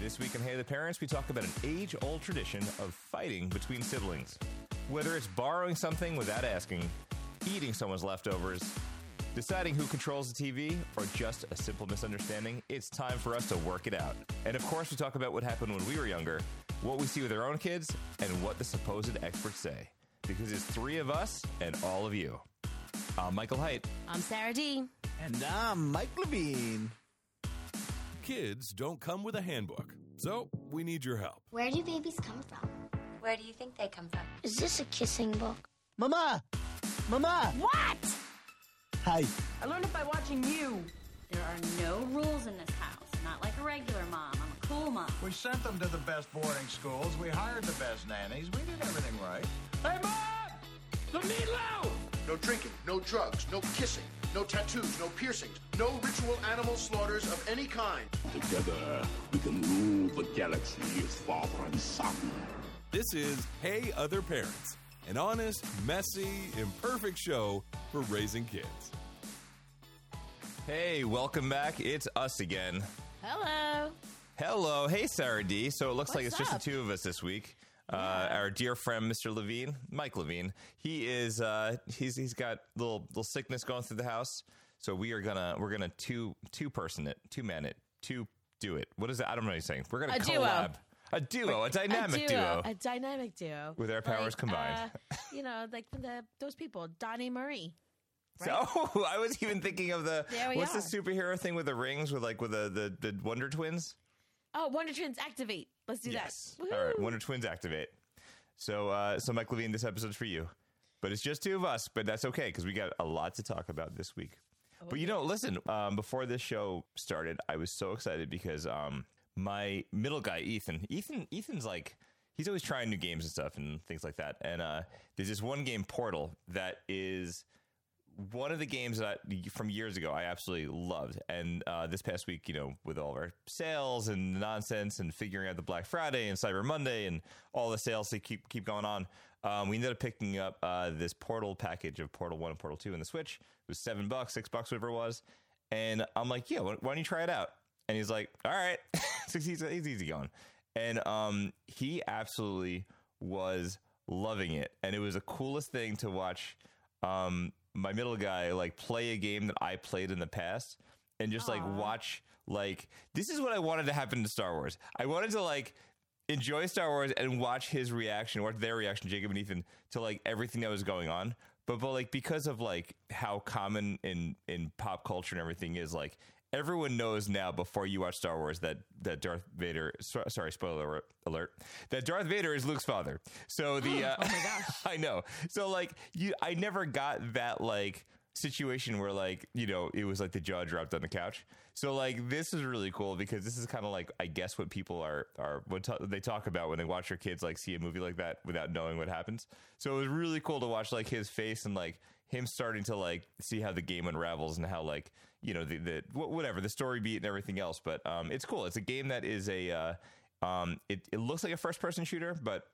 This week on Hey Other Parents, we talk about an age old tradition of fighting between siblings. Whether it's borrowing something without asking, eating someone's leftovers, deciding who controls the TV, or just a simple misunderstanding, it's time for us to work it out. And of course, we talk about what happened when we were younger, what we see with our own kids, and what the supposed experts say. Because it's three of us and all of you. I'm Michael Height. I'm Sara D. And I'm Mike Levine. Kids don't come with a handbook, so we need your help. Where do babies come from? Where do you think they come from? Is this a kissing book? Mama! Mama! What? Hi. I learned it by watching you. There are no rules in this house. Not like a regular mom. I'm a cool mom. We sent them to the best boarding schools. We hired the best nannies. We did everything right. Hey, Mom! The meatloaf! No drinking, no drugs, no kissing, no tattoos, no piercings, no ritual animal slaughters of any kind. Together, we can rule the galaxy as father and son. This is Hey Other Parents, an honest, messy, imperfect show for raising kids. Hey, welcome back. It's us again. Hello. Hello. Hey, Sara D. So it looks like What's it's just the two of us this week. Uh, our dear friend, Mr. Levine, Mike Levine. He is. Uh, he's he's got little little sickness going through the house. So we are gonna we're gonna two two person it, two man it, two do it. What is that? I don't know what he's saying. We're gonna A duo. A duo, a dynamic a duo. A dynamic duo. With our powers combined. uh, you know, like the those people, Donnie Marie. So I was even thinking of the what's are. the superhero thing with the rings with like with the the, the Wonder Twins. Oh, Wonder Twins activate. Let's do Yes. that. All right, Woohoo. Wonder Twins activate. So, uh, so Mike Levine, this episode's for you, but it's just two of us. But that's okay because we got a lot to talk about this week. but you know, listen. Um, before this show started, I was so excited because um, my middle guy, Ethan, Ethan, Ethan's like he's always trying new games and stuff and things like that. And uh, there's this one game, Portal, that is one of the games that I, from years ago I absolutely loved, and uh, this past week, you know, with all of our sales and nonsense and figuring out the Black Friday and Cyber Monday and all the sales that keep keep going on, um, we ended up picking up uh, this Portal package of Portal One and Portal Two in the Switch. It was seven bucks, six bucks, whatever it was, and I'm like, yeah, why don't you try it out? And he's like, all right, he's, he's easy going, and um, he absolutely was loving it, and it was the coolest thing to watch um, my middle guy like play a game that I played in the past and just like watch like this is what I wanted to happen to Star Wars. I wanted to like enjoy Star Wars and watch his reaction, watch their reaction, Jacob and Ethan, to like everything that was going on. But but like because of like how common in in pop culture and everything is like everyone knows now before you watch Star Wars that that Darth Vader sorry spoiler alert that Darth Vader is Luke's father. So the uh, Oh my gosh. I know. So like you I never got that like situation where like, you know, it was like the jaw dropped on the couch. So like this is really cool because this is kind of like I guess what people are are what ta- they talk about when they watch their kids like see a movie like that without knowing what happens. So it was really cool to watch like his face and like him starting to like see how the game unravels and how like you know the the whatever the story beat and everything else. But um, it's cool. It's a game that is a uh, um, it it looks like a first person shooter, but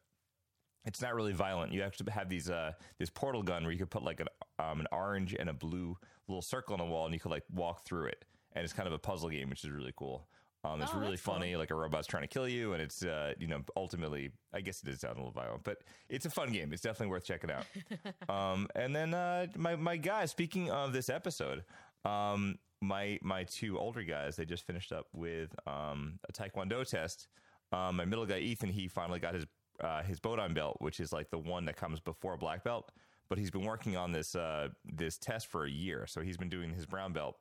it's not really violent. You actually have these uh, this portal gun where you could put like an um, an orange and a blue little circle on a wall, and you could like walk through it. And it's kind of a puzzle game, which is really cool. Um, it's Oh, really that's cool. funny. Like a robot's trying to kill you, and it's uh, you know ultimately, I guess it does sound a little violent, but it's a fun game. It's definitely worth checking out. um, and then uh, my my guys. Speaking of this episode, um, my my two older guys, they just finished up with um, a Taekwondo test. Um, my middle guy Ethan, he finally got his uh, his Bo Dan belt, which is like the one that comes before black belt. But he's been working on this uh, this test for a year, so he's been doing his brown belt,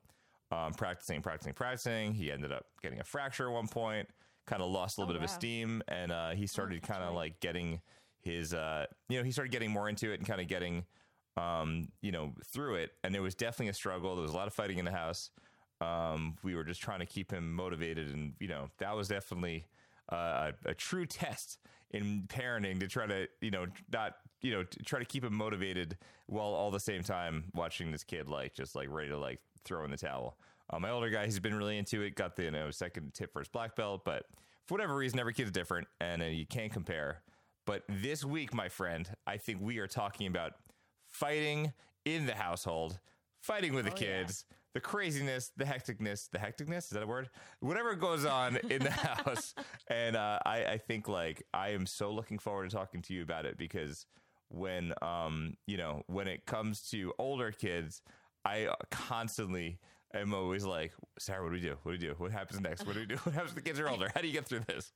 um, practicing, practicing, practicing. He ended up getting a fracture at one point, kind of lost a little Oh, bit of wow. esteem, and uh, he started kind of like getting his, uh, you know, he started getting more into it and kind of getting, um, you know, through it. And there was definitely a struggle. There was a lot of fighting in the house. Um, we were just trying to keep him motivated, and you know, that was definitely uh, a, a true test in parenting to try to, you know, not, you know, try to keep him motivated while all the same time watching this kid like just like ready to like throw in the towel. Uh, my older guy, he's been really into it. Got the you know second tip for his black belt, but for whatever reason, every kid's different, and uh, you can't compare. But this week, my friend, I think we are talking about fighting in the household, fighting with the kids, the craziness, the hecticness, the hecticness is that a word? Whatever goes on in the house, and uh, I, I think like I am so looking forward to talking to you about it because when um you know when it comes to older kids, I constantly am always like, Sara, what do we do? What do we do? What happens next? What do we do? What happens when the kids are older? How do you get through this?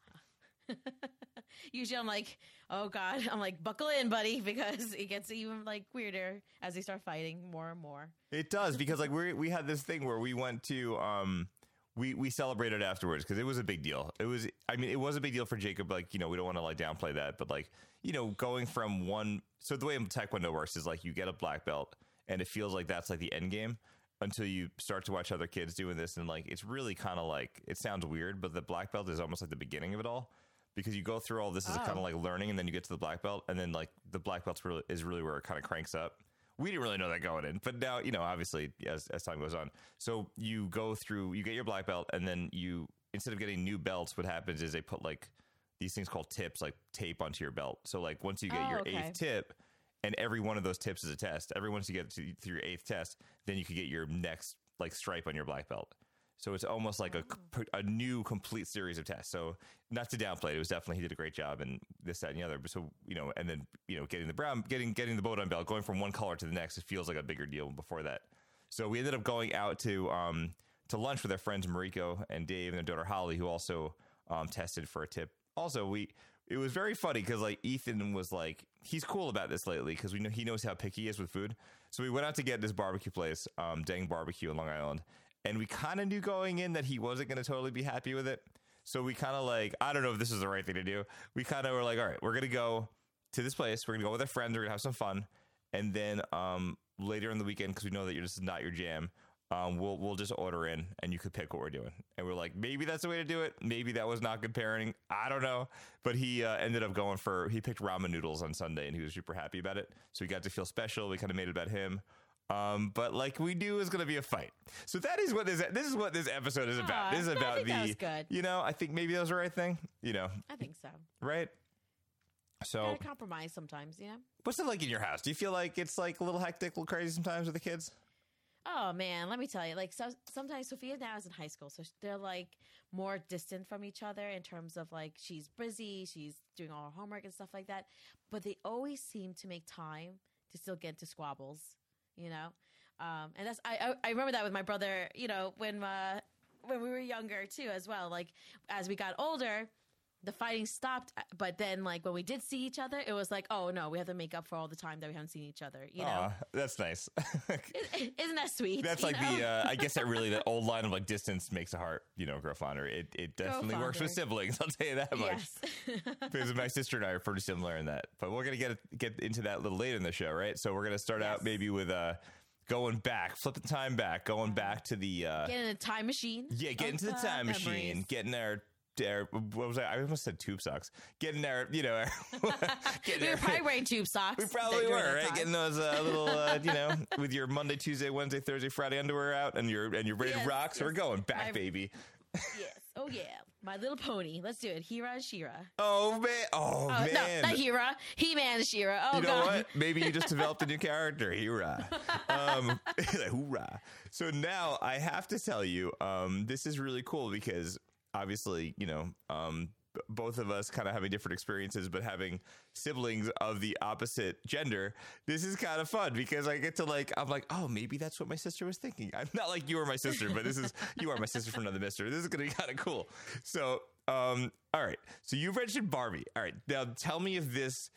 Usually I'm like, oh God, I'm like, buckle in, buddy, because it gets even like weirder as they start fighting more and more. It does because like we we had this thing where we went to um we we celebrated afterwards because it was a big deal. It was I mean it was a big deal for Jacob. Like you know we don't want to like downplay that, but like you know going from one so the way Taekwondo works is like you get a black belt and it feels like that's like the end game until you start to watch other kids doing this and like it's really kind of like it sounds weird, but the black belt is almost like the beginning of it all because you go through all this as a kind of oh. like learning and then you get to the black belt and then like the black belt's really is really where it kind of cranks up. We didn't really know that going in but now you know obviously as, as time goes on. So you go through you get your black belt and then you instead of getting new belts what happens is they put like these things called tips like tape onto your belt. So like once you get Oh, your okay. eighth tip and every one of those tips is a test every once you get to, through your eighth test then you could get your next like stripe on your black belt so it's almost like a, a new complete series of tests. So not to downplay it, it was definitely he did a great job and this, that, and the other. But so you know, and then you know, getting the brown, getting getting the Bo Dan belt, going from one color to the next, it feels like a bigger deal before that. So we ended up going out to um to lunch with our friends Mariko and Dave and their daughter Holly, who also um tested for a tip. Also, we it was very funny because like Ethan was like he's cool about this lately because we know he knows how picky he is with food. So we went out to get this barbecue place, um, Dang Barbecue in Long Island, and we kind of knew going in that he wasn't going to totally be happy with it. So we kind of like I don't know if this is the right thing to do. We kind of were like, all right, we're gonna go to this place. We're gonna go with our friends. We're gonna have some fun, and then um, later in the weekend because we know that you're just not your jam. Um, we'll we'll just order in and you could pick what we're doing. And we're like, maybe that's the way to do it. Maybe that was not good parenting. I don't know. But he uh, ended up going for he picked ramen noodles on Sunday and he was super happy about it. So he got to feel special. We kind of made it about him. Um, but like we knew it was going to be a fight. So that is what this this is what this episode is about. Aw, this is I about think the that was good. you know I think maybe that was the right thing. You know I think so. right. So Gotta compromise sometimes, you know? what's it like in your house? Do you feel like it's like a little hectic, a little crazy sometimes with the kids? Oh man, let me tell you. Like so, sometimes Sophia now is in high school, so they're like more distant from each other in terms of like she's busy, she's doing all her homework and stuff like that. But they always seem to make time to still get into squabbles, you know. Um, and that's I, I remember that with my brother, you know, when uh, when we were younger too, as well. Like as we got older, the fighting stopped, but then like when we did see each other, it was like, oh no, we have to make up for all the time that we haven't seen each other, you know. Aw, that's nice. Isn't that sweet? That's you like know? the uh, I guess that really the old line of like distance makes a heart, you know, grow fonder. It it definitely works with siblings. I'll tell you that much. Yes. because my sister and I are pretty similar in that. But we're gonna get get into that a little later in the show, right? So we're gonna start out Yes. maybe with uh going back, flipping time back, going back to the uh Get in a time machine. yeah, get into the uh, time machine, memories. getting our. Our, what was I? I almost said tube socks. Getting there, you know, getting We were our- probably wearing tube socks. we probably were, right? Getting those uh, little, uh, you know, with your Monday, Tuesday, Wednesday, Thursday, Friday underwear out, and you're and you're ready Yes, to rock. So we're going back, My- baby. Yes. Oh yeah. My little pony. Let's do it. Hira and She-Ra. Oh man! Oh, Oh man! no, not Hira. He Man and She-Ra. Oh you know god. what? Maybe you just developed a new character. Hira. Um, hoorah. So now I have to tell you, um, this is really cool because obviously, you know, um, both of us kind of having different experiences, but having siblings of the opposite gender, this is kind of fun because I get to like, I'm like, oh, maybe that's what my sister was thinking. I'm not like you are my sister, but this is, you are my sister from another mister. This is to be kind of cool. So, um, all right. So you mentioned Barbie. All right. Now tell me if this,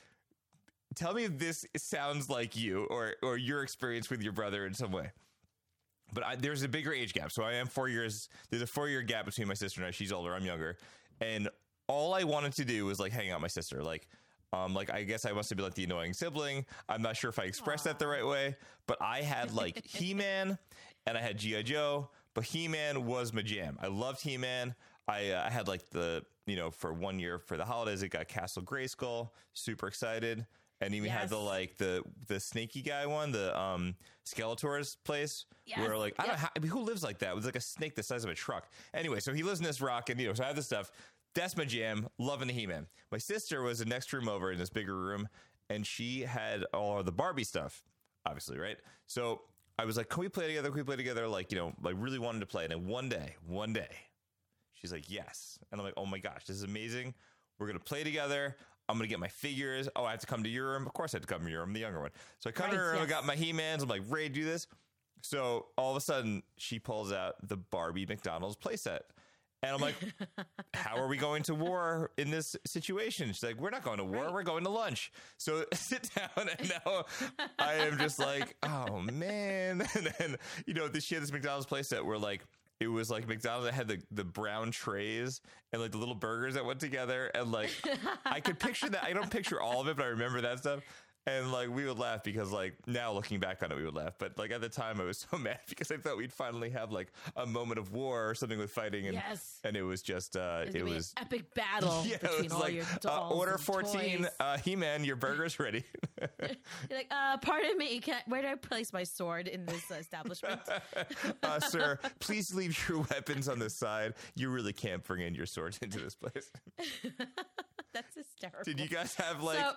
tell me if this sounds like you or or your experience with your brother in some way. But I, there's a bigger age gap, so I am four years. There's a four year gap between my sister and I. She's older, I'm younger, and all I wanted to do was like hang out with my sister, like. Um, like I guess I must have been like the annoying sibling. I'm not sure if I expressed that the right way, but I had like He Man and I had GI Joe. But He Man was my jam. I loved He Man. I uh, I had like the you know for one year for the holidays it got Castle Grayskull. Super excited. And even had the like the the snaky guy one, the um Skeletor's place, where like I don't know how, I mean, who lives like that? It was like a snake the size of a truck. Anyway, so he lives in this rock, and you know, so I have this stuff. That's my jam. Loving the He Man. My sister was the next room over in this bigger room, and she had all of the Barbie stuff, obviously, right? So I was like, "Can we play together? Can we play together?" Like, you know, like really wanted to play. And then one day, one day, she's like, "Yes," and I'm like, "Oh my gosh, this is amazing! We're gonna play together." I'm gonna get my figures. Oh, I have to come to your room. Of course, I have to come to your room. The younger one, so I come to her room. I got my He-Mans. I'm like, ready to do this. So all of a sudden, she pulls out the Barbie McDonald's playset. And I'm like, how are we going to war in this situation? She's like, we're not going to war. We're going to lunch. So sit down. And now I am just like, oh, man. And then, you know, this, she had this McDonald's playset where like, it was like McDonald's that had the, the brown trays and like the little burgers that went together. And like, I could picture that. I don't picture all of it, but I remember that stuff. And like we would laugh because like now looking back on it, we would laugh. But like at the time, I was so mad because I thought we'd finally have like a moment of war or something with fighting, and Yes. and it was just uh, it was an epic battle yeah, it was all like your uh, order fourteen, uh, He Man, your burger's ready. You're like, uh, pardon me, can where do I place my sword in this uh, establishment? uh, sir, please leave your weapons on the side. You really can't bring in your swords into this place. That's hysterical. Did you guys have like? So,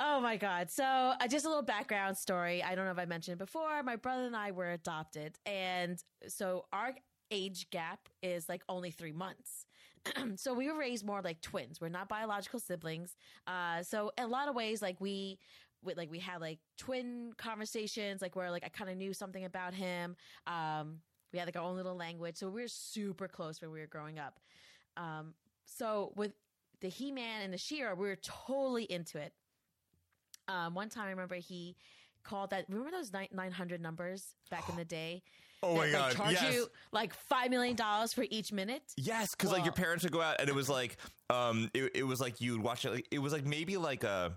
oh my god! So, uh, just a little background story. I don't know if I mentioned before. My brother and I were adopted, and so our age gap is like only three months. so we were raised more like twins. We're not biological siblings. Uh, so in a lot of ways, like we. we- Like we had like twin conversations, like where like I kind of knew something about him. Um, we had like our own little language, so we were super close when we were growing up. Um, so with the He Man and the She-Ra, we were totally into it. Um, one time I remember he called that. Remember those nine hundred numbers back in the day? Oh my God, Like, charge yes. you like five million dollars for each minute. Yes, because like your parents would go out, and it was like, um, it, it was like you would watch it. Like, it was like maybe like a,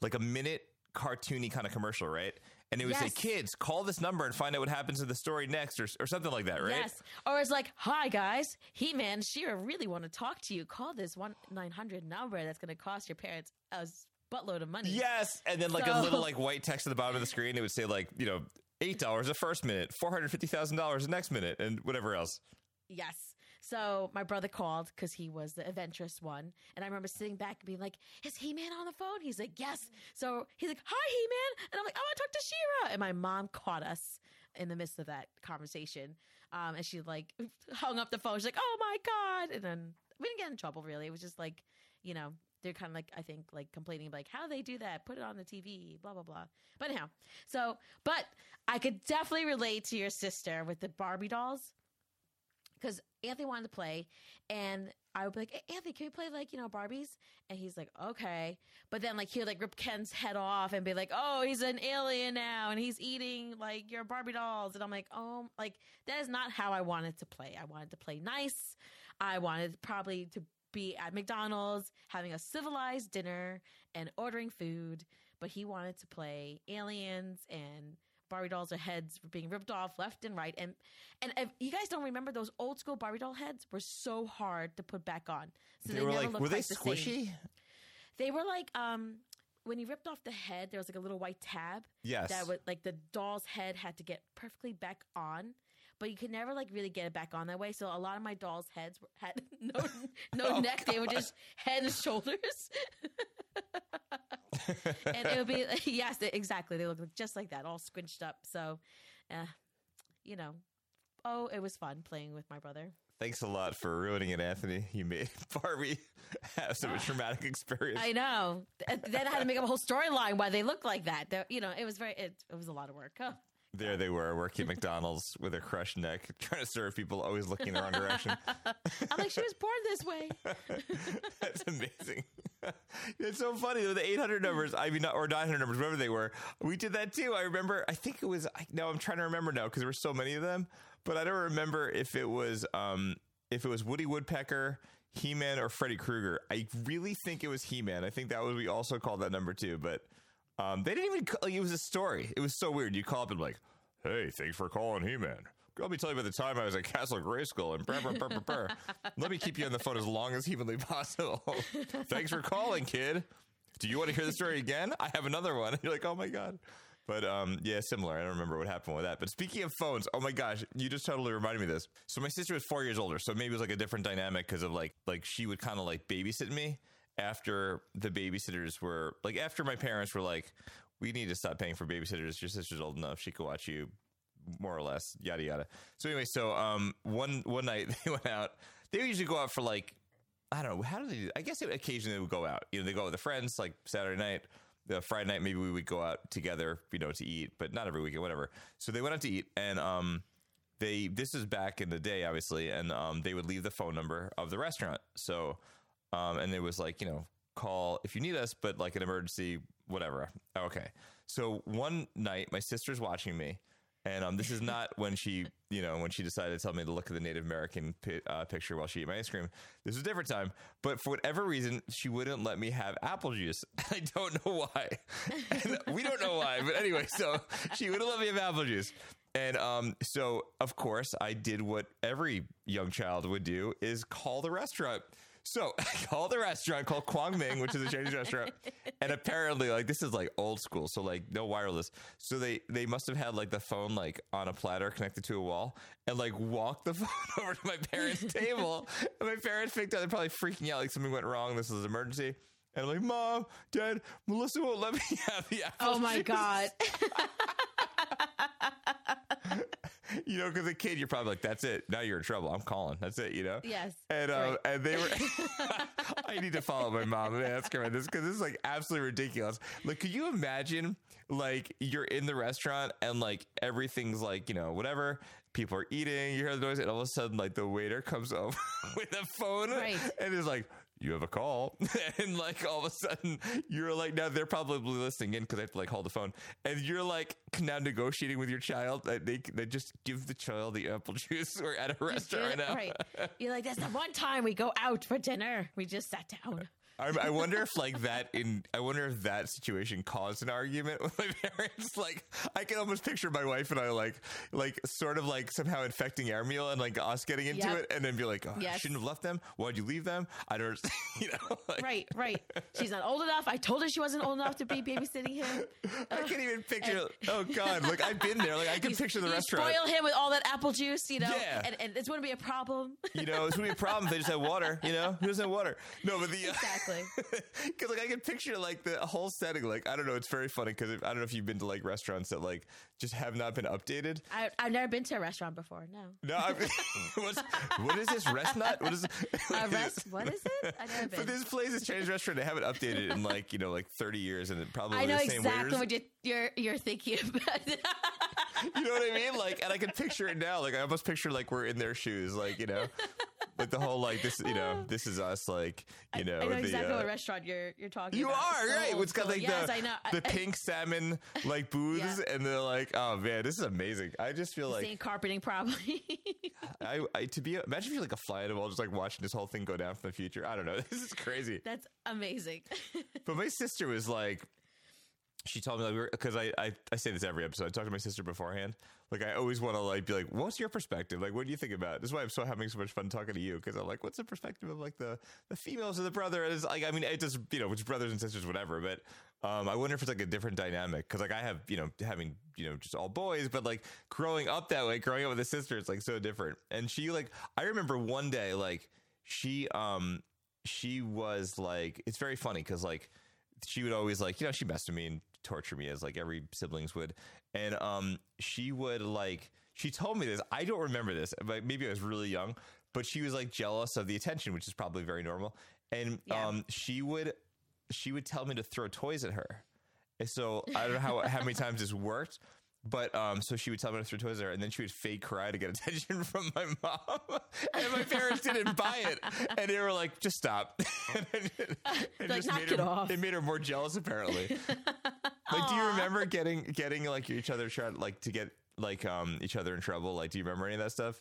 like a minute cartoony kind of commercial, right? And it would Yes. say, "Kids, call this number and find out what happens in the story next," or or something like that, right? Yes. Or it's like, hi guys, He Man, She-Ra really want to talk to you. Call this one nine hundred number that's going to cost your parents a buttload of money. Yes, and then like a little like white text at the bottom of the screen, it would say like you know eight dollars the first minute, four hundred fifty thousand dollars the next minute, and whatever else. Yes. So my brother called because he was the adventurous one. And I remember sitting back and being like, Is He Man on the phone? He's like, Yes. So he's like, Hi, He Man. And I'm like, I want to talk to She-Ra. And my mom caught us in the midst of that conversation. Um, and she like hung up the phone. She's like, Oh my God. And then we didn't get in trouble really. It was just like, you know, they're kind of like, I think, like complaining, like, How do they do that? Put it on the TV, blah, blah, blah. But anyhow, so, but I could definitely relate to your sister with the Barbie dolls because Anthony wanted to play, and I would be like, "Hey, Anthony, can we play like you know Barbies? And he's like, okay. But then like he would like rip Ken's head off and be like, oh, he's an alien now, and he's eating like your Barbie dolls. And I'm like, oh, like that is not how I wanted to play. I wanted to play nice. I wanted probably to be at McDonald's having a civilized dinner and ordering food, but he wanted to play aliens and Barbie dolls. Heads were being ripped off left and right, and and if you guys don't remember those old school Barbie doll heads were so hard to put back on. So they, were never like, were they the same. squishy? They were like um when you ripped off the head, there was like a little white tab. Yes. That would like the doll's head had to get perfectly back on. But you could never like really get it back on that way. So a lot of my dolls' heads were, had no no Oh, neck. They were just head and shoulders. and it would be yes, exactly. They look just like that, all squinched up. So, uh, you know, oh, it was fun playing with my brother. Thanks a lot for ruining it, Anthony. You made Barbie have some traumatic experience. I know. Then I had to make up a whole storyline why they looked like that. You know, it was very. It, it was a lot of work. Huh. There they were, working at McDonald's with a crushed neck, trying to serve people, always looking in the wrong direction. I'm like, she was born this way. That's amazing. it's so funny. The 800 numbers, I mean, or 900 numbers, whatever they were, we did that too. I remember, I think it was, I, no, I'm trying to remember now because there were so many of them, but I don't remember if it was, um, if it was Woody Woodpecker, He Man, or Freddy Krueger. I really think it was He Man. I think that was, we also called that number too, but um, they didn't even, ca- like, it was a story. It was so weird. You call up and like, hey, thanks for calling He Man. Let me tell you about the time I was at Castle Grayskull and brr, brr, brr, brr, brr. Let me keep you on the phone as long as humanly possible. Thanks for calling, kid. Do you want to hear the story again? I have another one. You're like, oh my God. But um, yeah, similar. I don't remember what happened with that. But speaking of phones, oh my gosh, you just totally reminded me of this. So my sister was four years older, so maybe it was like a different dynamic because of like like she would kind of like babysit me after the babysitters were like after my parents were like we need to stop paying for babysitters. Your sister's old enough; she could watch you, more or less. Yada yada. So anyway, so um, one one night they went out. They usually go out for like I don't know how do they? I guess occasionally they would go out. You know, they go with their friends like Saturday night. The Friday night, maybe we would go out together, you know, to eat, but not every weekend, whatever. So they went out to eat, and um, they this is back in the day, obviously, and um, they would leave the phone number of the restaurant. So, um, and it was like, you know, call if you need us, but like an emergency, whatever. Okay. So one night, my sister's watching me, and um, this is not when she, you know, when she decided to tell me to look at the Native American pi- uh, picture while she ate my ice cream. This was a different time, but for whatever reason, she wouldn't let me have apple juice. I don't know why. And we don't know why, but anyway, so she wouldn't let me have apple juice. And um, so, of course, I did what every young child would do: is call the restaurant. So I called the restaurant called Kwang Ming, which is a Chinese restaurant, and apparently, like this is like old school, so like no wireless. So they they must have had like the phone like on a platter connected to a wall, and like walked the phone over to my parents' table. And my parents picked up, they're probably freaking out, like something went wrong. This is an emergency. And I'm like, Mom, Dad, Melissa won't let me have the apple. Oh my juice." god. you know, because a kid, you're probably like, that's it. Now you're in trouble. I'm calling. That's it. You know. Yes, And uh, right. and they were. I need to follow my mom and ask her about this because this is like absolutely ridiculous. Like, could you imagine? Like, you're in the restaurant and like everything's like you know whatever. People are eating. You hear the noise, and all of a sudden, like the waiter comes over with a phone Right. and is like. You have a call, and like all of a sudden, you're like now they're probably listening in because they have to like hold the phone, and you're like now negotiating with your child that they they just give the child the apple juice or at a restaurant right now. right. You're like, that's the one time we go out for dinner. We just sat down. I, I wonder if like that in I wonder if that situation caused an argument with my parents. Like I can almost picture my wife and I like like sort of like somehow infecting our meal and like us getting into Yep. it and then be like, oh, I shouldn't have left them. Why'd you leave them? I don't, you know. Like, Right, right. She's not old enough. I told her she wasn't old enough to be babysitting him. I can't even picture. oh God! Like I've been there. Like I can You- picture the restaurant. Spoil him with all that apple juice, you know, Yeah. and, and it's going to be a problem. You know, it's gonna be a problem if they just have water. You know, who doesn't have water? No, but the uh, Exactly. because like I can picture like the whole setting. Like I don't know, it's very funny because I don't know if you've been to like restaurants that like just have not been updated. I, I've never been to a restaurant before. No. No, I, what's, what is this rest nut? What is A rest? What is it? I've never But been. this place is Chinese restaurant. They haven't updated in like you know like thirty years, and it probably I know the same exactly waiters. what you're, you're you're thinking about. you know what I mean? Like, and I can picture it now. Like, I almost picture like we're in their shoes. Like, you know, like the whole like this. You know, this is us. Like, you know, I know the, exactly uh, what restaurant you're you're talking You about. are right. It's got like yes, the I the I- pink salmon like booths, and they're like, oh man, this is amazing. I just feel like Same carpeting, probably. I, I to be imagine if you're like a fly on the wall, just like watching this whole thing go down from the future. I don't know. This is crazy. That's amazing. But my sister was like, she told me like because I, I I say this every episode. I talk to my sister beforehand. Like I always want to like be like, what's your perspective? Like, what do you think about? It? This is why I'm so having so much fun talking to you because I'm like, what's the perspective of like the the females of the brother? And it's like, I mean, it just you know, which brothers and sisters, whatever. But um, I wonder if it's like a different dynamic because like I have you know having you know just all boys, but like growing up that way, growing up with a sister, it's like so different. And she like I remember one day like she um she was like it's very funny because like she would always like you know she messed with me and torture me as like every siblings would and um she would like she told me this i don't remember this but maybe i was really young but she was like jealous of the attention which is probably very normal and Yeah. um she would she would tell me to throw toys at her and so i don't know how how many times this worked but um, so she would tell me to throw toys at her, and then she would fake cry to get attention from my mom. and my parents didn't buy it, and they were like, "Just stop." and it, it Like, knock made it her, off. It made her more jealous, apparently. like, do you remember getting getting like each other trying like to get like um each other in trouble? Like, do you remember any of that stuff?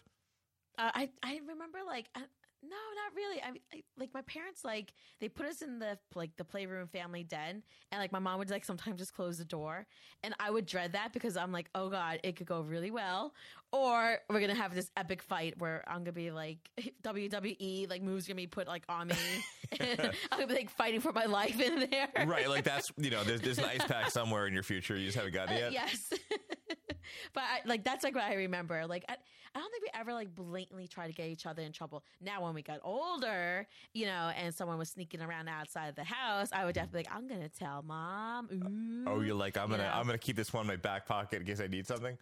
Uh, I I remember like uh, no, not really. I, I like my parents like they put us in the like the playroom family den, and like my mom would like sometimes just close the door, and I would dread that because I'm like, oh god, it could go really well, or we're gonna have this epic fight where I'm gonna be like WWE like moves gonna be put like on me, I'm gonna be like fighting for my life in there. right, like that's you know, there's there's an ice pack somewhere in your future. You just haven't gotten it yet. yes. but I, like that's like what I remember. Like I, I don't think we ever like blatantly tried to get each other in trouble. Now when we got older, you know, and someone was sneaking around outside of the house, I would definitely like, I'm gonna tell mom. Ooh. Oh, you're mm, like I'm You gonna know? I'm gonna keep this one in my back pocket in case I need something.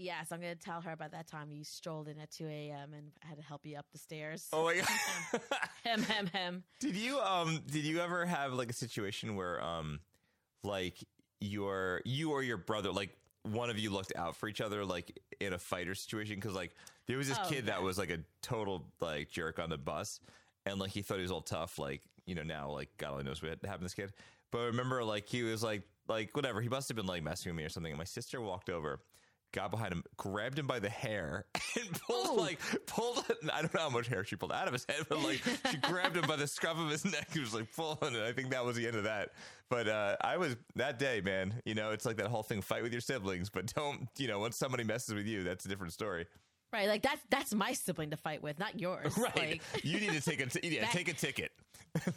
Yes, I'm gonna tell her about that time you strolled in at 2 a.m. and I had to help you up the stairs. Oh my god. hem hem hem. Did you um did you ever have like a situation where um like your you or your brother like one of you looked out for each other like in a fighter situation because like there was this Oh, kid that was like a total like jerk on the bus and like he thought he was all tough like you know now like God only knows what happened to this kid but I remember like he was like like whatever he must have been like messing with me or something and my sister walked over got behind him, grabbed him by the hair, and pulled like pulled. I don't know how much hair she pulled out of his head, but like she grabbed him by the scruff of his neck. He was like pulling, and I think that was the end of that. But uh, I was that day, man. You know, it's like that whole thing: fight with your siblings, but don't. You know, once somebody messes with you, that's a different story. Right, like that's that's my sibling to fight with, not yours. Right? Like, you need to take a t- yeah, That- take a ticket.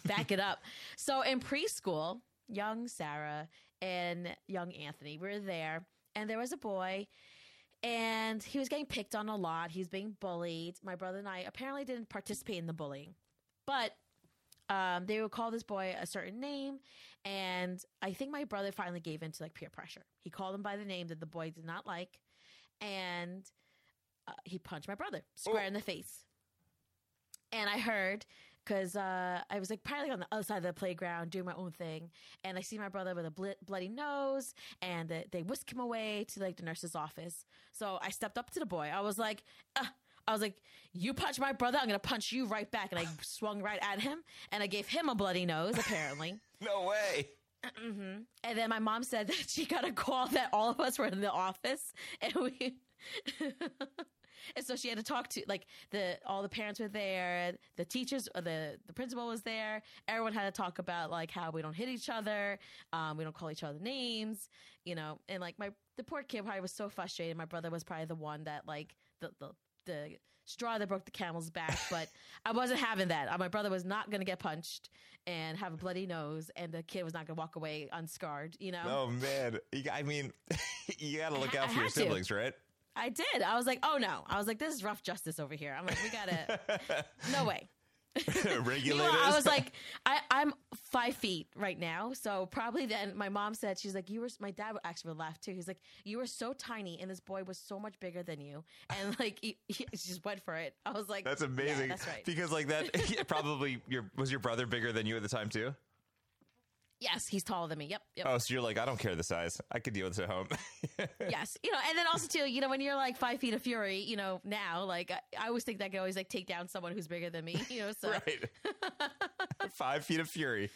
back it up. So in preschool, young Sara and young Anthony were there, and there was a boy, and he was getting picked on a lot. He was being bullied. My brother and I apparently didn't participate in the bullying, but um, they would call this boy a certain name, and I think my brother finally gave in to like peer pressure. He called him by the name that the boy did not like, and uh, he punched my brother square in the face. And I heard because uh, I was like probably on the other side of the playground doing my own thing, and I see my brother with a bl- bloody nose, and they, they whisk him away to like the nurse's office. So I stepped up to the boy. I was like, uh, I was like, "You punch my brother, I'm gonna punch you right back," and I swung right at him, and I gave him a bloody nose. Apparently. No way. hmm And then my mom said that she got a call that all of us were in the office, and we. and so she had to talk to like the all the parents were there, the teachers, the the principal was there. Everyone had to talk about like how we don't hit each other, um, we don't call each other names, you know. And like my the poor kid probably was so frustrated. My brother was probably the one that like the the the straw that broke the camel's back, but I wasn't having that. Uh, My brother was not going to get punched and have a bloody nose, and the kid was not going to walk away unscarred. You know, Oh man, I mean, you got to look I- out for your had to. siblings, right? I did. I was like, oh no. I was like, this is rough justice over here. I'm like, we gotta, no way. Regulators. I was like, I, I'm five feet right now, so probably then my mom said she's like, you were. My dad actually would laugh too. He's like, you were so tiny, and this boy was so much bigger than you, and like he, he just went for it. I was like, That's yeah, amazing. that's right. Because like that, yeah, probably your was your brother bigger than you at the time too. Yes, he's taller than me. Yep, yep. Oh, so you're like, I don't care the size. I could deal with this at home. yes, you know, and then also too, you know, when you're like five feet of fury, you know, now like I, I always think that could always like take down someone who's bigger than me, you know. So right. Five feet of fury.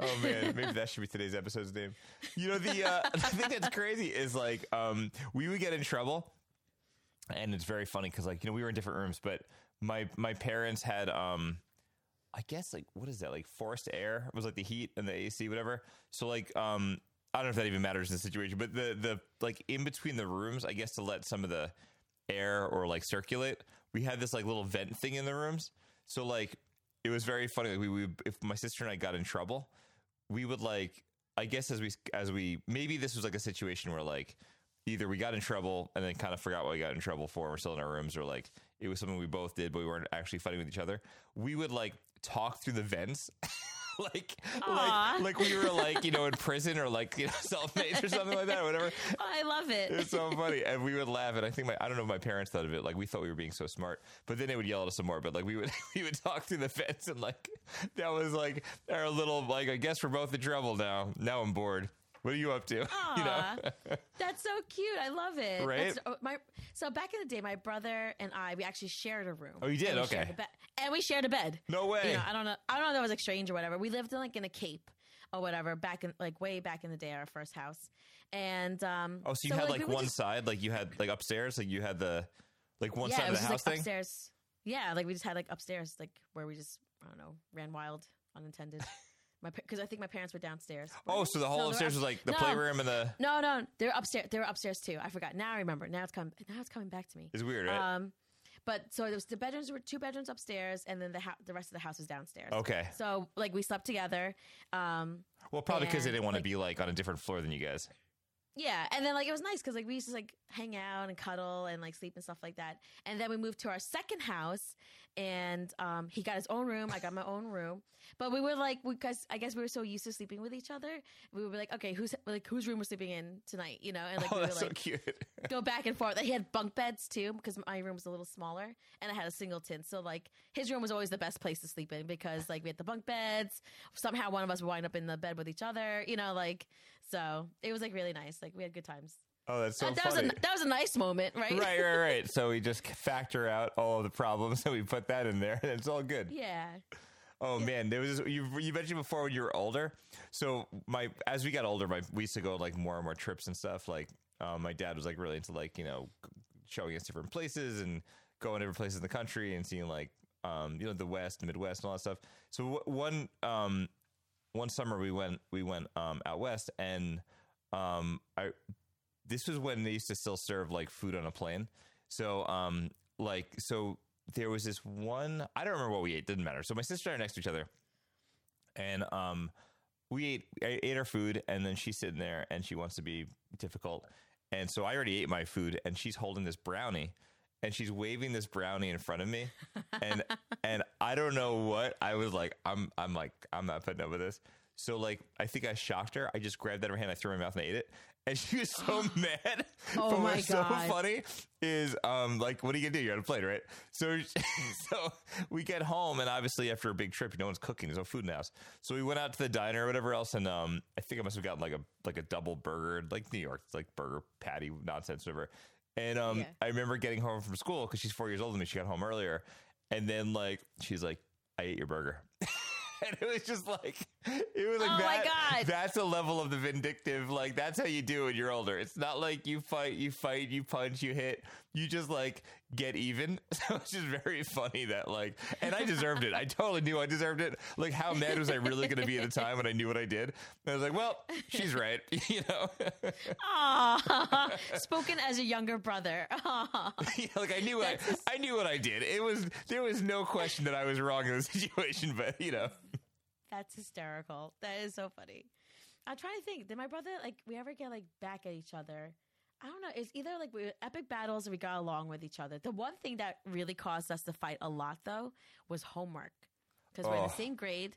Oh man, maybe that should be today's episode's name. You know the uh, the thing that's crazy is like um, we would get in trouble, and it's very funny because like you know we were in different rooms, but my my parents had um. I guess like what is that? Like forced air it was like the heat and the AC whatever? So like um I don't know if that even matters in the situation but the the like in between the rooms I guess to let some of the air or like circulate we had this like little vent thing in the rooms. So like it was very funny. Like we, we if my sister and I got in trouble we would like I guess as we as we maybe this was like a situation where like either we got in trouble and then kind of forgot what we got in trouble for and we're still in our rooms or like it was something we both did but we weren't actually fighting with each other. We would like talk through the vents. Like like like we were like you know in prison or like you know self-made or something like that or whatever oh, I love it. it's so funny. And we would laugh and i think my i don't know if my parents thought of it like we thought we were being so smart but then they would yell at us some more but like we would we would talk through the fence and like that was like our little like i guess we're both in trouble now. Now i'm bored what are you up to you know That's so cute. I love it. Right? That's- oh, my so back in the day, my brother and I we actually shared a room. Oh, you did? And Okay. bed. And we shared a bed. No way. You know, I don't know. I don't know if that was like strange or whatever. We lived in like in a cape or whatever back in like way back in the day, our first house. And um, oh so you had like, we one just- side like you had like upstairs like you had the like one yeah, side of the house like thing upstairs. Yeah, like we just had like upstairs, like where we just I don't know ran wild, unintended. My because I think my parents were downstairs. oh so the whole No, upstairs up- was like the No. playroom and the No, no, they're upstairs. They're upstairs too. I forgot. Now I remember. Now it's coming. Now it's coming back to me. it's weird right Um, but so there was the bedrooms were two bedrooms upstairs, and then the ho- the rest of the house was downstairs. okay So like we slept together. Um, well probably because they didn't want to like- be like on a different floor than you guys Yeah, and then like it was nice because like we used to like hang out and cuddle and like sleep and stuff like that. And then we moved to our second house, and um, he got his own room. I got my own room. But we were like, because I guess we were so used to sleeping with each other, we would be like, okay, who's like whose room we're sleeping in tonight? You know, and like oh, we so like cute. go back and forth. He had bunk beds too because my room was a little smaller, and I had a singleton. So like his room was always the best place to sleep in because like we had the bunk beds. Somehow one of us would wind up in the bed with each other. You know, like so it was like really nice. Like we had good times. Oh, that's so that, that was a that was a nice moment, right? right, right, right. So we just factor out all of the problems and we put that in there and it's all good. yeah. Oh man, there was you you mentioned before when you were older. So my as we got older, my we used to go like more and more trips and stuff. Like um, my dad was like really into like you know showing us different places and going different places in the country and seeing like um, you know the West, Midwest, and all that stuff. So w- one um, one summer we went we went um, out west and um, I this was when they used to still serve like food on a plane. So um like so there was this one I don't remember what we ate, didn't matter. So my sister and I are next to each other. And um we ate I ate our food and then she's sitting there and she wants to be difficult. And so I already ate my food and she's holding this brownie and she's waving this brownie in front of me and and I don't know what I was like I'm I'm like I'm not putting up with this. So like I think I shocked her. I just grabbed that in her hand, I threw it in my mouth and I ate it. And she was so mad. Oh but my what's so funny is um like what are you gonna do? You're on a plane, right? So so we get home and obviously after a big trip, no one's cooking, there's no food in the house. So we went out to the diner or whatever else, and um I think I must have gotten like a like a double burger, like New York, like burger patty nonsense, whatever. And um Yeah. I remember getting home from school because she's four years older than me. She got home earlier, and then like she's like, "I ate your burger," and it was just like it was like Oh my that. God. That's a level of the vindictive. Like that's how you do when you're older. It's not like you fight, you fight, you punch, you hit. You just like get even. So it's just very funny that like, and I deserved it. I totally knew I deserved it. Like how mad was I really going to be at the time when I knew what I did? And I was like, well, she's right. You know. Aw. Spoken as a younger brother. Yeah, like I knew I, I knew what I did. It was there was no question that I was wrong in the situation, but you know, That's hysterical. That is so funny. I'm trying to think. Did my brother like we ever get like back at each other? I don't know. It's either like we were epic battles or we got along with each other. The one thing that really caused us to fight a lot though was homework because we're in the same grade,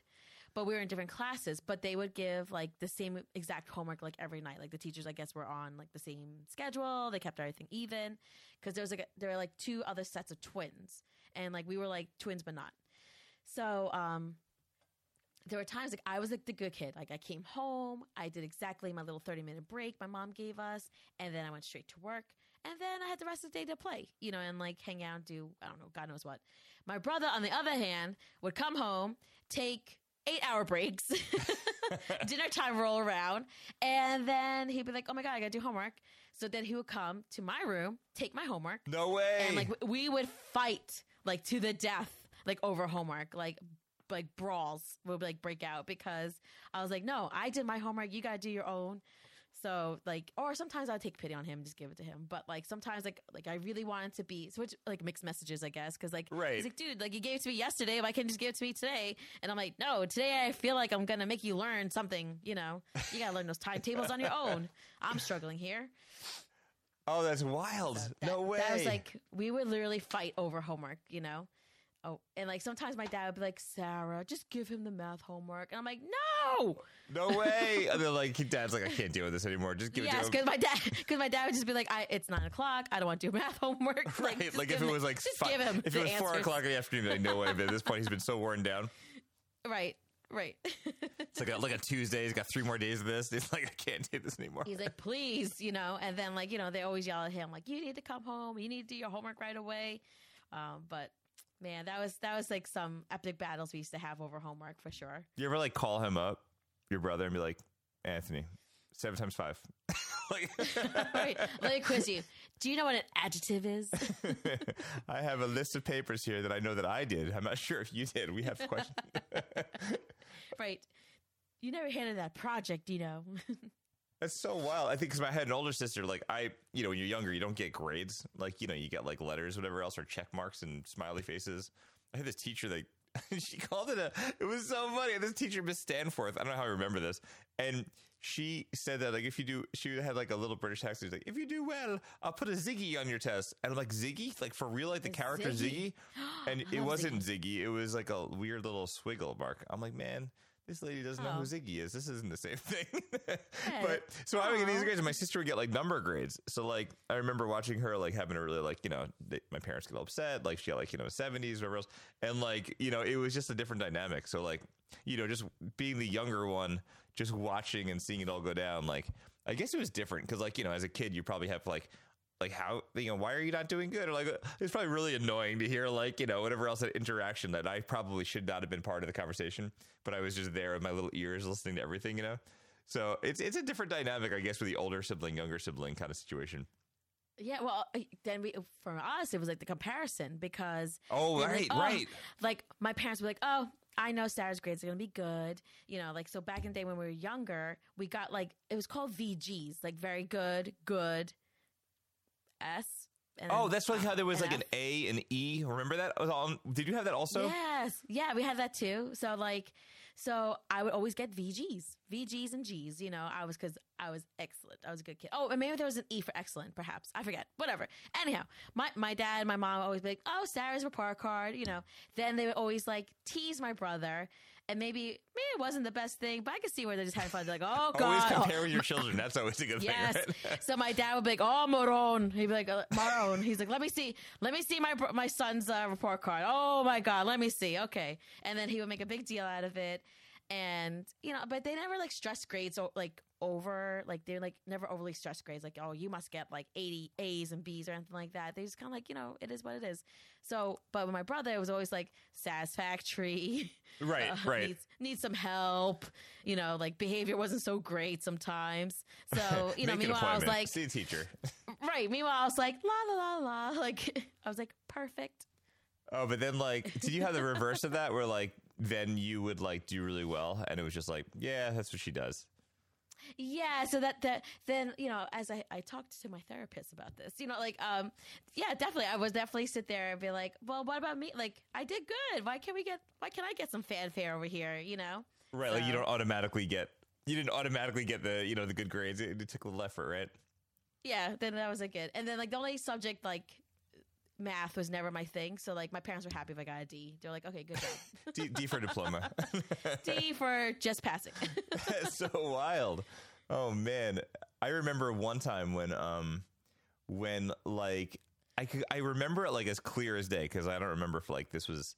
but we were in different classes. But they would give like the same exact homework like every night. Like the teachers, I guess, were on like the same schedule. They kept everything even because there was like a, there were like two other sets of twins, and like we were like twins but not. So um, there were times like I was like the good kid. Like I came home, I did exactly my little 30 minute break my mom gave us, and then I went straight to work. And then I had the rest of the day to play, you know, and like hang out, do, I don't know, God knows what. My brother, on the other hand, would come home, take eight hour breaks, dinner time roll around, and then he'd be like, oh my God, I gotta do homework. So then he would come to my room, take my homework, no way. and like we would fight like to the death like over homework like like brawls would like break out because i was like no i did my homework you gotta do your own so like or sometimes i'd take pity on him and just give it to him but like sometimes like like i really wanted to be so it's like mixed messages i guess because like Right. he's like dude like you gave it to me yesterday if i can just give it to me today and i'm like no today i feel like i'm gonna make you learn something you know you gotta learn those timetables on your own i'm struggling here oh, that's wild. that, no way. That was like we would literally fight over homework, you know. Oh, and like sometimes my dad would be like, "Sara, just give him the math homework," and I'm like, "No." no way. And they're like, dad's like, I can't deal with this anymore. Just give yes, it to him. because my dad, because my dad would just be like, I, "It's nine o'clock. I don't want to do math homework." Right, just like if it was like just fi- give him if it was four o'clock in the afternoon, like no way. But at this point, he's been so worn down. Right, right. It's like like a Tuesday. He's got three more days of this. He's like I can't do this anymore. He's like, please, you know, and then like, you know, they always yell at him, like, you need to come home, you need to do your homework right away. Um, but man, that was that was like some epic battles we used to have over homework for sure. You ever like call him up, your brother, and be like, Anthony, seven times five. like, right. Let me quiz you. Do you know what an adjective is? I have a list of papers here that I know that I did. I'm not sure if you did. We have questions. right. You never handed that project, you know. That's so wild. I think because I had an older sister, like I, you know, when you're younger, you don't get grades. Like, you know, you get like letters, whatever else, or check marks and smiley faces. I had this teacher that she called it a, it was so funny. This teacher, Miss Stanforth, I don't know how I remember this. And she said that like if you do, she had like a little British accent. She's like, if you do well, I'll put a Ziggy on your test. And I'm like, Ziggy, like for real, like the character Ziggy? Ziggy, and it wasn't Ziggy. It was like a weird little swiggle mark. I'm like, man. This lady doesn't know who Oh. Ziggy is. This isn't the same thing. but so I would get these grades, and my sister would get like number grades. So like I remember watching her like having a really like you know they, my parents get all upset. Like she had like you know seventies whatever else, and like you know it was just a different dynamic. So like you know just being the younger one, just watching and seeing it all go down. Like I guess it was different because like you know as a kid you probably have like like how you know why are you not doing good or like it's probably really annoying to hear like you know whatever else that interaction that i probably should not have been part of the conversation but i was just there with my little ears listening to everything you know so it's it's a different dynamic i guess with the older sibling younger sibling kind of situation Yeah, well, uh, then we for us it was like the comparison because Oh, right, like, oh, right. Like my parents were like, "Oh, I know Sara's grades are gonna be good," you know. Like so, back in the day when we were younger, we got like it was called VGs, like very good, good, S. and oh that's like how there was like an a and e remember that did you have that also Yes. Yeah, we had that too. So like so I would always get VGs. VGs and Gs, you know. I was cuz I was excellent. I was a good kid. Oh, and maybe there was an E for excellent perhaps. I forget. Whatever. Anyhow, my my dad and my mom always be like, "Oh, Sara's report card," you know. Then they would always like tease my brother and maybe maybe it wasn't the best thing, but I could see where they're just having fun. They're like, "Oh god." always compare with your children that's always a good Yes. thing right so my dad would be like, "Oh, Moron." He'd be like, uh, "Moron." He's like, "Let me see. Let me see my my son's uh, report card." Oh my god, let me see. Okay, and then he would make a big deal out of it, and you know, but they never like stress grades or like over like they're like never overly stress grades like oh you must get like 80 A's and B's or anything like that. They just kind of like you know it is what it is. So, but with my brother, it was always like satisfactory. Right, uh, right. Needs, needs some help. You know, like behavior wasn't so great sometimes. So, you know, meanwhile, I was like, see a teacher right. Meanwhile, I was like, la, la, la, la. Like, I was like, perfect. oh but then like did you have the reverse of that where like then you would like do really well and it was just like yeah that's what she does Yeah. So that, that, then, you know, as I, I talked to my therapist about this, you know, like, um, yeah, definitely. I was definitely sit there and be like, well, what about me? Like, I did good. Why can't we get, why can't I get some fanfare over here? You know? Right, like you don't automatically get you didn't automatically get the you know the good grades. It, it took a little effort, right? Yeah, then that was a good. And then like the only subject like math was never my thing. So like my parents were happy if I got a D. They're like, okay, good job. D, D for diploma. D for just passing. That's so wild. Oh man, I remember one time when um when like I could I remember it like as clear as day because I don't remember if like this was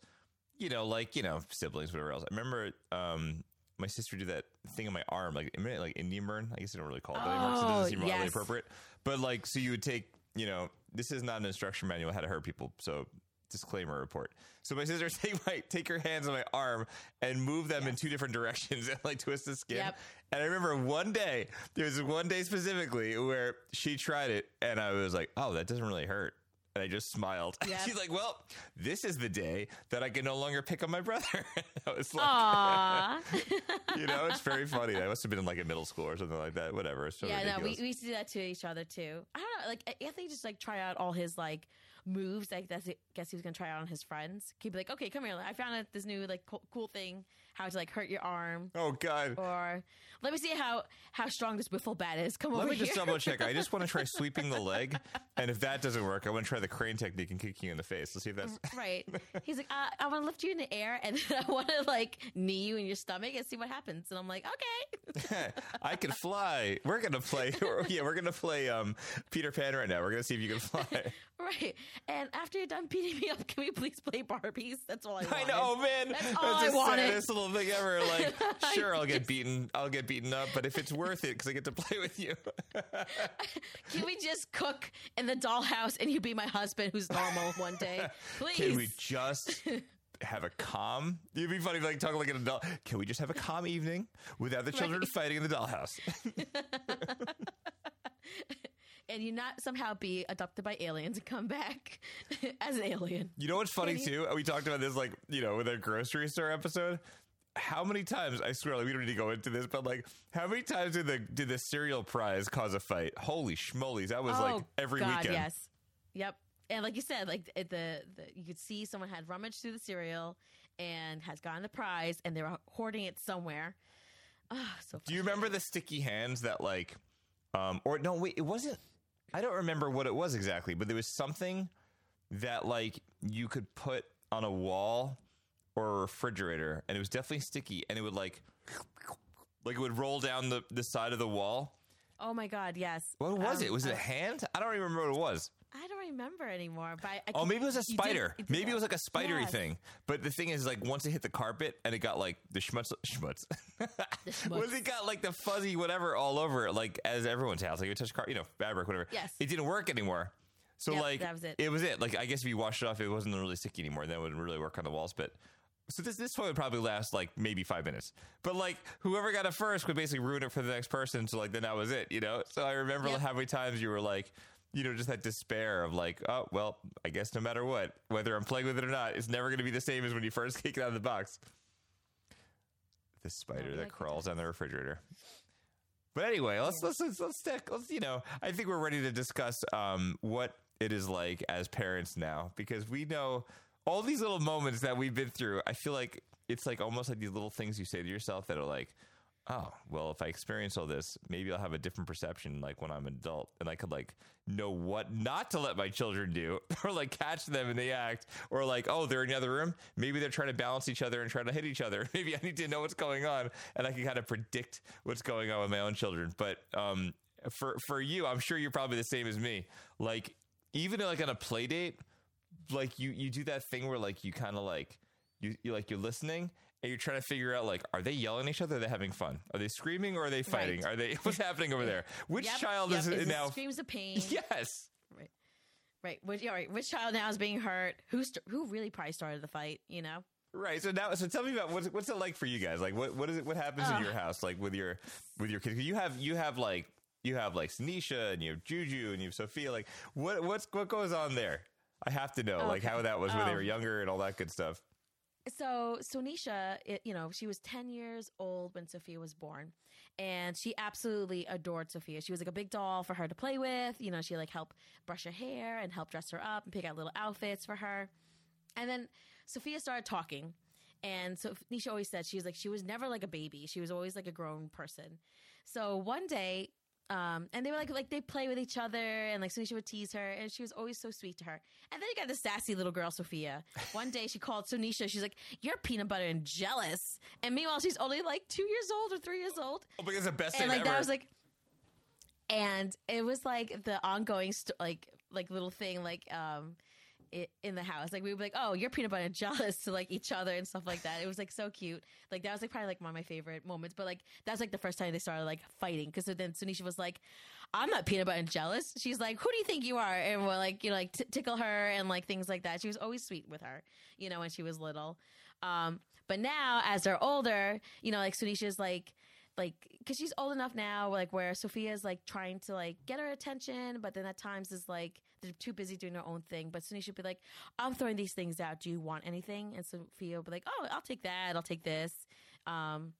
you know like you know siblings whatever else. I remember um my sister did that thing on my arm like like Indian burn. I guess they don't really call it that anymore. 'cause it Oh, doesn't seem really appropriate. But like so you would take you know this is not an instruction manual how to hurt people. So disclaimer report. So my sister take my take her hands on my arm and move them in two different directions and like twist the skin. Yep. And I remember one day, there was one day specifically where she tried it and I was like, oh, that doesn't really hurt. And I just smiled. Yep. She's like, well, this is the day that I can no longer pick on my brother. I was like, you know, it's very funny. I must have been in like a middle school or something like that. Whatever. It's so yeah, no, we, we used to do that to each other too. I don't know, like I I think he just like try out all his like moves. Like that's guess he was gonna try out on his friends. He'd be like, okay, come here. I found out this new like cool, cool thing, how to like hurt your arm. oh, God. Or let me see how how strong this wiffle bat is. Come Let over Let me just double check. I just want to try sweeping the leg. And if that doesn't work, I want to try the crane technique and kicking you in the face. Let's see if that's. Right. He's like, uh, I want to lift you in the air and then I want to like knee you in your stomach and see what happens. And I'm like, okay. I can fly. We're gonna play. Yeah, we're gonna play um, Peter Pan right now. We're gonna see if you can fly. right. And after you're done beating me up, can we please play Barbies? That's all I want. I know, man. That's all I wanted. saddest little thing ever. Like, sure, I'll get beaten. I'll get beaten up, but if it's worth it because I get to play with you. Can we just cook in the dollhouse and you be my husband who's normal one day? Please. Can we just have a calm? It'd be funny if like talking like an adult. Can we just have a calm evening without the children Right. fighting in the dollhouse? and you not somehow be adopted by aliens and come back as an alien. You know what's funny too? We talked about this like, you know, with our grocery store episode. How many times I swear like we don't need to go into this, but like how many times did the did the cereal prize cause a fight? Holy schmolies. That was like every Oh, God, weekend. Yes. Yep. And like you said, like at the, the you could see someone had rummaged through the cereal and has gotten the prize, and they were hoarding it somewhere. Oh, so Do you remember the sticky hands that like, um, or no, wait, it wasn't. I don't remember what it was exactly, but there was something that like you could put on a wall or a refrigerator, and it was definitely sticky, and it would like, like it would roll down the the side of the wall. Oh my god, yes. What was Um, it? Was it a hand? I don't even remember what it was. I don't remember anymore. But I, I Oh, maybe it was a you did- spider. did Maybe it was like a spidery thing. But the thing is, like, once it hit the carpet and it got like the schmutz, schmutz. Once it got like the fuzzy whatever all over it, like as everyone's house, like you touch car, you know, fabric, whatever. Yes. It didn't work anymore. So Yep, like that was it. It was it. Like I guess if you washed it off, it wasn't really sticky anymore. Then it wouldn't really work on the walls. But so this this would probably last like maybe five minutes. But like whoever got it first would basically ruin it for the next person. So like then that was it, you know. So I remember Yep. how many times you were like, you know, just that despair of like, oh well, I guess no matter what, whether I'm playing with it or not, it's never going to be the same as when you first take it out of the box. The spider that like crawls on the refrigerator. But anyway, let's let's let's let's, stick, let's you know, I think we're ready to discuss um, what it is like as parents now because we know all these little moments that we've been through. I feel like it's like almost like these little things you say to yourself that are like, oh, well, if I experience all this, maybe I'll have a different perception like when I'm an adult and I could like know what not to let my children do or like catch them in the act or like, oh, they're in the other room. Maybe they're trying to balance each other and trying to hit each other. Maybe I need to know what's going on and I can kind of predict what's going on with my own children. But um, for, for you, I'm sure you're probably the same as me. Like, even like on a play date, like you, you do that thing where like you kind of like, you, you like you're listening and you're trying to figure out like are they yelling at each other? Are they having fun? Are they screaming or are they fighting? Right. Are they what's happening over there? Which Yep, child yep, is, it now? screams of pain? Yes. Right. Right. Which, yeah, right. Which child now is being hurt? Who st- who really probably started the fight? You know. Right. So now, so tell me about what's what's it like for you guys? Like, what what is it? What happens in your house? Like with your with your kids? You have you have like you have like Sanisha and you have Juju and you have Sophia. Like, what what's what goes on there? I have to know, like how that was when they Oh. were um, younger and all that good stuff. So Sonisha, it, you know, she was 10 years old when Sophia was born. And she absolutely adored Sophia. She was like a big doll for her to play with. You know, she like help brush her hair and help dress her up and pick out little outfits for her. And then Sophia started talking. And so Nisha always said she was like she was never like a baby. She was always like a grown person. So one day, um, and they were like like they play with each other, and like Sonisha would tease her, and she was always so sweet to her. And then you got this sassy little girl, Sophia. One day she called Sonisha. She's like, "You're peanut butter and jealous." And meanwhile, she's only like two years old or three years old. Oh, but because the best and like ever. that was like, and it was like the ongoing st- like like little thing like um. In the house, like we would be like, "Oh, you're peanut butter and jealous" to like each other and stuff like that. It was like so cute. Like that was like probably like one of my favorite moments. But like that was like the first time they started like fighting because then Sunisha was like, "I'm not peanut butter and jealous." She's like, "Who do you think you are?" And we're like, you know, like t- tickle her and like things like that. She was always sweet with her, you know, when she was little. Um, but now as they're older, you know, like Sunisha's like like because she's old enough now like where sophia's like trying to like get her attention but then at times is like they're too busy doing their own thing but Sunisha would be like i'm throwing these things out. Do you want anything? And sophia would be like oh i'll take that. I'll take this. Um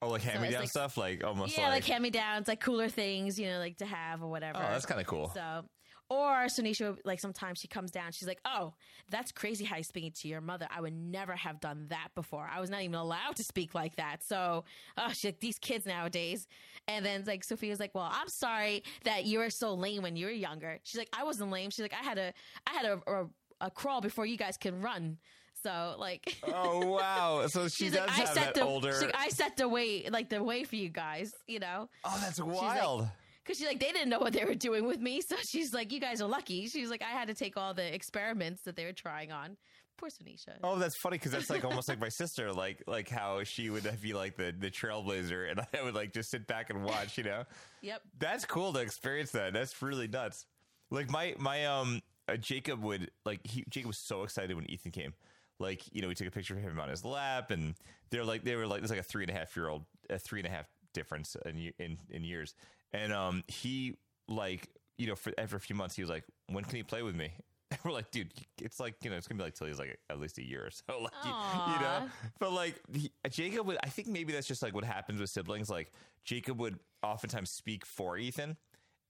oh, like hand me down like- stuff, like almost yeah like, like. hand me downs like cooler things you know like to have or whatever. Oh, that's kind of cool. so or Sunisha, like sometimes she comes down, she's like, "Oh, that's crazy how you're speaking to your mother. I would never have done that before. I was not even allowed to speak like that." So, oh, she's like, "These kids nowadays." And then like Sophia's like, "Well, I'm sorry that you were so lame when you were younger." She's like, "I wasn't lame." She's like, "I had a, I had a, a, a crawl before you guys can run." So like, oh wow! So she she's does like, "I have set that the, older. she's like, I set the way, like the way for you guys, you know." oh, that's like- wild. Because she's like, they didn't know what they were doing with me. So she's like, you guys are lucky. She's like, I had to take all the experiments that they were trying on. Poor Sunisha. Oh, that's funny because that's like almost like my sister, like like how she would be like the the trailblazer, and I would like just sit back and watch. You know, Yep. that's cool to experience that. That's really nuts. Like my my um uh, Jacob would like he Jacob was so excited when Ethan came. Like you know, we took a picture of him on his lap, and they're like they were like there's like a three and a half year old, a three and a half difference in in in years, and um he like you know for after a few months he was like, when can he play with me? And we're like, dude, it's like you know, it's gonna be like till he's like at least a year or so, like you, you know. But like he, Jacob would, I think maybe that's just like what happens with siblings. Like Jacob would oftentimes speak for Ethan,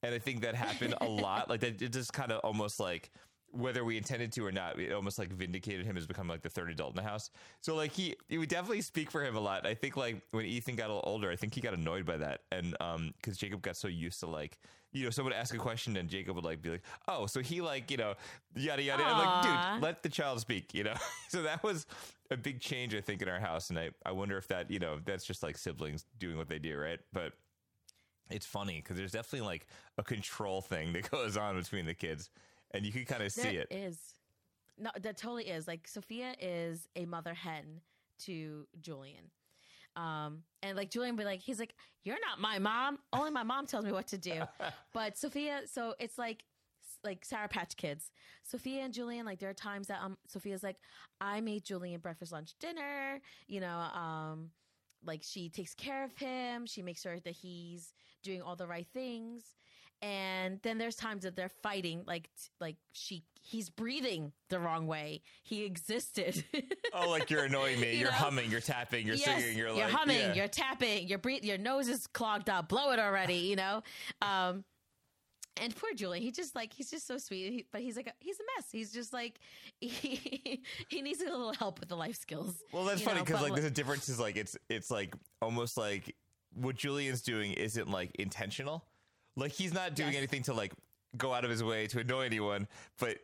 and I think that happened a lot. Like that, it just kind of almost like whether we intended to or not, it almost like vindicated him as becoming like the third adult in the house. So like he, it would definitely speak for him a lot. I think like when Ethan got a little older, I think he got annoyed by that, and um, because Jacob got so used to like, you know, someone ask a question and Jacob would like be like, oh, so he like, you know, yada yada. I'm like, dude, let the child speak, you know. so that was a big change, I think, in our house, and I, I wonder if that, you know, that's just like siblings doing what they do, right? But it's funny because there's definitely like a control thing that goes on between the kids, and you can kind of see it. is. No, that totally is. Like Sophia is a mother hen to Julian. Um, and like Julian would be like, he's like, You're not my mom. Only my mom tells me what to do. but Sophia, so it's like like Sour Patch Kids. Sophia and Julian, like there are times that um Sophia's like, I made Julian breakfast, lunch, dinner, you know, um, like she takes care of him, she makes sure that he's doing all the right things. And then there's times that they're fighting, like like she he's breathing the wrong way. He existed. oh, like you're annoying me. You are humming. You're tapping. You're Yes, singing. You're you're like humming, yeah. you're tapping, your breathe, your nose is clogged up. Blow it already, you know. Um, and poor Julian, he just like he's just so sweet, he, but he's like a, he's a mess. He's just like he, he needs a little help with the life skills. Well, that's funny because like what- there's a difference. Is like it's it's like almost like what Julian's doing isn't like intentional. Like he's not doing Yes. anything to like go out of his way to annoy anyone, but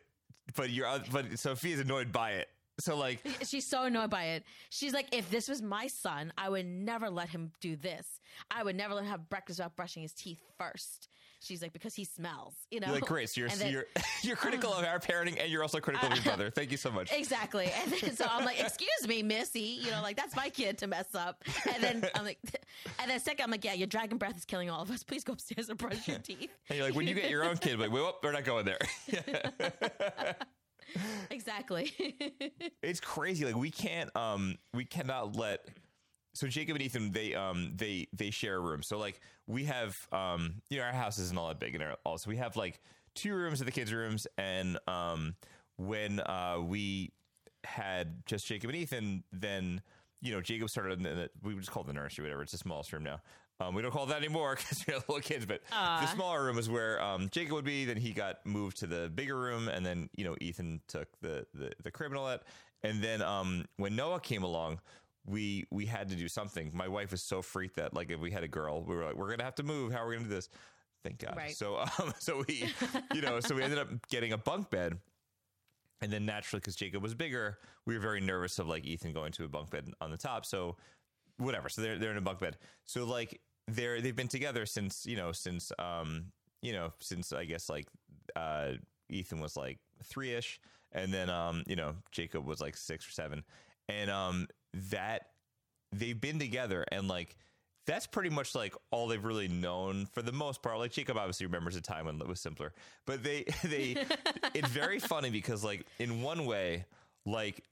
but you're but Sophia's annoyed by it. So like She's so annoyed by it. She's like, if this was my son, I would never let him do this. I would never let him have breakfast without brushing his teeth first. She's like, because he smells, you know. you're like great. So you're then- you're you're critical of our parenting and you're also critical of your brother. Thank you so much. Exactly. And then so I'm like, excuse me, Missy. You know, like that's my kid to mess up. And then I'm like, and then second, I'm like, yeah, your dragon breath is killing all of us. Please go upstairs and brush your teeth. And you're like when you get your own kid, like wait, whoop, we're not going there. Exactly. it's crazy. Like we can't um we cannot let so Jacob and Ethan they um they they share a room. So like we have um you know our house isn't all that big and all so we have like two rooms of the kids' rooms and um when uh we had just Jacob and Ethan then you know Jacob started in the, we would just call it the nursery whatever it's the smallest room now. Um, we don't call it that anymore because we have little kids, but the smaller room is where um, Jacob would be. Then he got moved to the bigger room, and then you know Ethan took the the, the crib and. And then um, when Noah came along, we we had to do something. My wife was so freaked that like if we had a girl, we were like, we're gonna have to move. How are we gonna do this? Thank God. Right. So um, so we you know so we ended up getting a bunk bed. And then naturally, because Jacob was bigger, we were very nervous of like Ethan going to a bunk bed on the top. So whatever. So they're they're in a bunk bed. So like they're they've been together since you know since um you know since I guess like uh Ethan was like three ish, and then um you know Jacob was like six or seven, and um that they've been together and like. That's pretty much like all they've really known for the most part. Like Jacob obviously remembers a time when it was simpler, but they they it's very funny because like in one way, like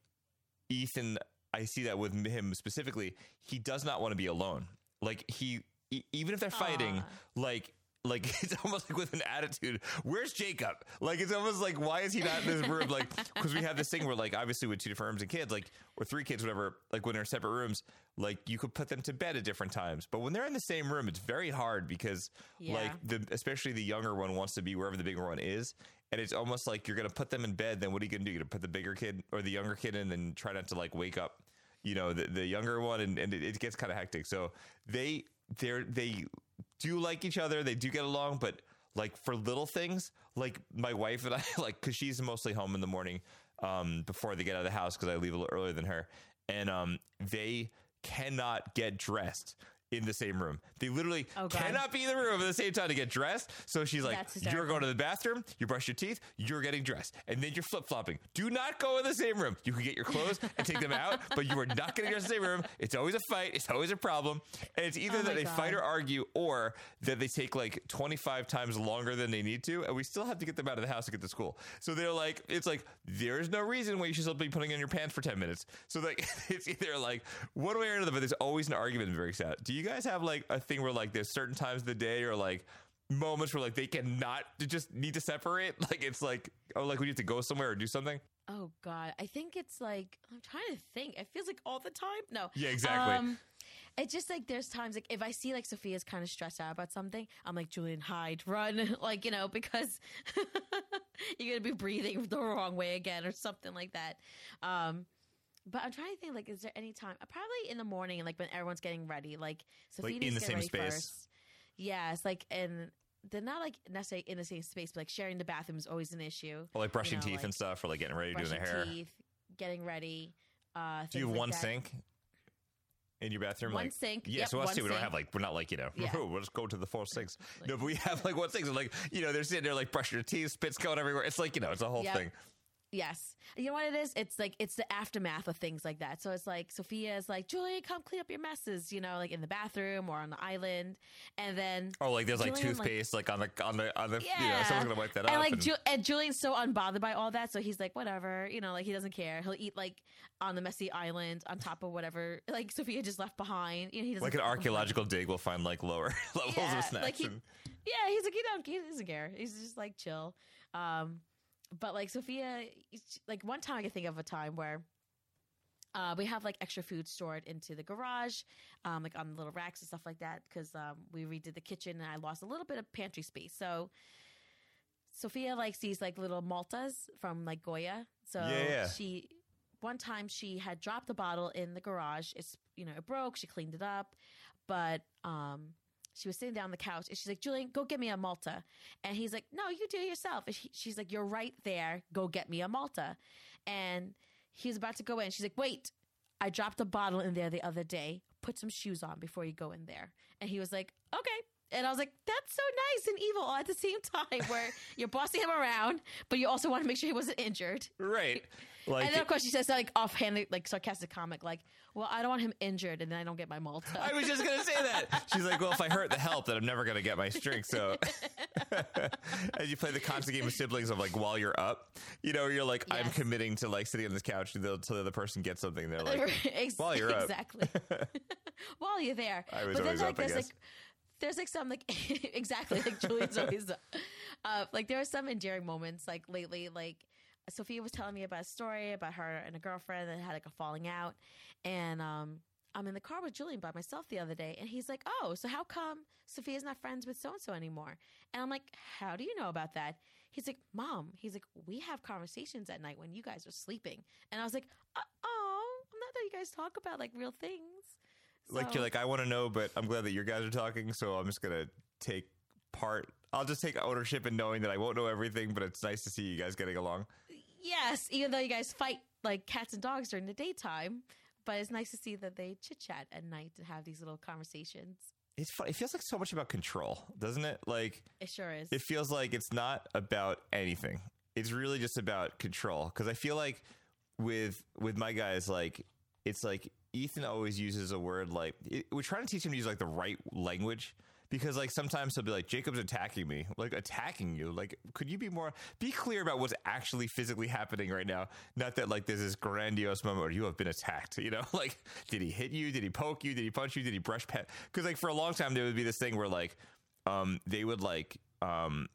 Ethan, I see that with him specifically. He does not want to be alone. Like he, e- even if they're fighting, like. Like it's almost like with an attitude. Where's Jacob? Like it's almost like why is he not in this room? Like because we have this thing where like obviously with two different rooms and kids, like or three kids, whatever. Like when they're in separate rooms, like you could put them to bed at different times. But when they're in the same room, it's very hard because Yeah. like the especially the younger one wants to be wherever the bigger one is. And it's almost like you're gonna put them in bed, then what are you gonna do? You're gonna put the bigger kid or the younger kid in and then try not to like wake up, you know, the, the younger one and, and it, it gets kind of hectic. So they they're they do you like each other, they do get along, but like for little things, like my wife and I like cause she's mostly home in the morning um before they get out of the house because I leave a little earlier than her. And um they cannot get dressed in the same room. They literally Oh, cannot be in the room at the same time to get dressed. So she's like, You're going to the bathroom, you brush your teeth, you're getting dressed, and then you're flip flopping. Do not go in the same room. You can get your clothes and take them out, but you are not getting dressed in the same room. It's always a fight, it's always a problem. And it's either Oh that they God. fight or argue, or that they take like 25 times longer than they need to, and we still have to get them out of the house to get to school. So they're like, It's like, there's no reason why you should still be putting on your pants for 10 minutes. So like, it's either like one way or another, but there's always an argument. Very sad. Do you guys have like a thing where like there's certain times of the day or like moments where like they cannot they just need to separate? Like it's like oh like we need to go somewhere or do something. Oh God, I think it's like I'm trying to think. It feels like all the time. No, Yeah, exactly. Um, it's just like there's times like if I see like Sophia's kind of stressed out about something, I'm like Julian, hide, run, like you know because you're gonna be breathing the wrong way again or something like that. Um, but I'm trying to think like, is there any time? uh, Probably in the morning, like when everyone's getting ready, like Sophia Like, in the same space? first. Yes, like and they're not like necessarily in the same space, but like sharing the bathroom is always an issue. Or like brushing know, teeth like and stuff, or like getting ready, doing their hair. teeth, getting ready. Uh, Do you have like one that. sink in your bathroom? One like, sink, Yeah, yep, so us too. We don't have like we're not like you know. Yeah. we'll just go to the four sinks. no, but we have like one sink. So like you know, they're sitting there like brushing their teeth, spits going everywhere. It's like you know, it's a whole Yep. thing. Yes. You know what it is? It's like it's the aftermath of things like that. So it's like Sophia is like, Julian, come clean up your messes, you know, like in the bathroom or on the island. And then Oh, like there's like Julian, toothpaste like, on the on the on the yeah. you know someone's gonna wipe that and up. like and- Ju- and Julian's so unbothered by all that, so he's like, whatever, you know, like he doesn't care. He'll eat like on the messy island on top of whatever like Sophia just left behind. You know, he doesn't like an archaeological dig will find like lower levels Yeah, of snacks. like he- and- Yeah, he's like, he don't, he doesn't care. He's just like chill. Um, but like Sophia, like one time I can think of a time where uh, we have like extra food stored into the garage, um, like on the little racks and stuff like that, because um, we redid the kitchen and I lost a little bit of pantry space. So Sophia likes these like little Maltas from like Goya. So Yeah, she one time she had dropped a bottle in the garage. It's you know it broke. She cleaned it up, but um, she was sitting down on the couch and she's like, Julian, go get me a Malta. And he's like, No, you do it yourself. And she, she's like, You're right there. Go get me a Malta. And he's about to go in. She's like, Wait, I dropped a bottle in there the other day. Put some shoes on before you go in there. And he was like, Okay. And I was like, that's so nice and evil all at the same time, where you're bossing him around, but you also want to make sure he wasn't injured. right. Like and then, of course, she says, like, offhand, like, sarcastic comic, like, well, I don't want him injured, and then I don't get my Malta. I was just gonna say that. She's like, well, if I hurt the help, then I'm never gonna get my drink. So, as you play the constant game of siblings of like while you're up, you know, you're like, I'm committing to like sitting on this couch until, the other person gets something. They're like, while you're up. exactly. while you're there. I was but then always like up, I there's guess. like there's like some like exactly like Julian's always. Uh, like there are some endearing moments like lately like Sophia was telling me about a story about her and a girlfriend that had like a falling out and um I'm in the car with Julian by myself the other day and he's like, "Oh, so how come Sophia's not friends with so and so anymore?" And I'm like, "How do you know about that?" He's like, "Mom, he's like, we have conversations at night when you guys are sleeping." And I was like, "Oh, I'm not that you guys talk about like real things." like you're like, I want to know, but I'm glad that you guys are talking, so I'm just gonna take part. I'll just take ownership in knowing that I won't know everything, but it's nice to see you guys getting along. Yes, even though you guys fight like cats and dogs during the daytime, but it's nice to see that they chit chat at night and have these little conversations. It's fun. It feels like so much about control, doesn't it? Like It sure is. it feels like it's not about anything. It's really just about control. Because I feel like with with my guys, like it's like Ethan always uses a word like it, we're trying to teach him to use like the right language. Because like sometimes he'll be like Jacob's attacking me, like attacking you. Like, could you be more be clear about what's actually physically happening right now? Not that like there's this grandiose moment where you have been attacked. You know, like did he hit you? Did he poke you? Did he punch you? Did he brush pet? Because like for a long time there would be this thing where like um they would like um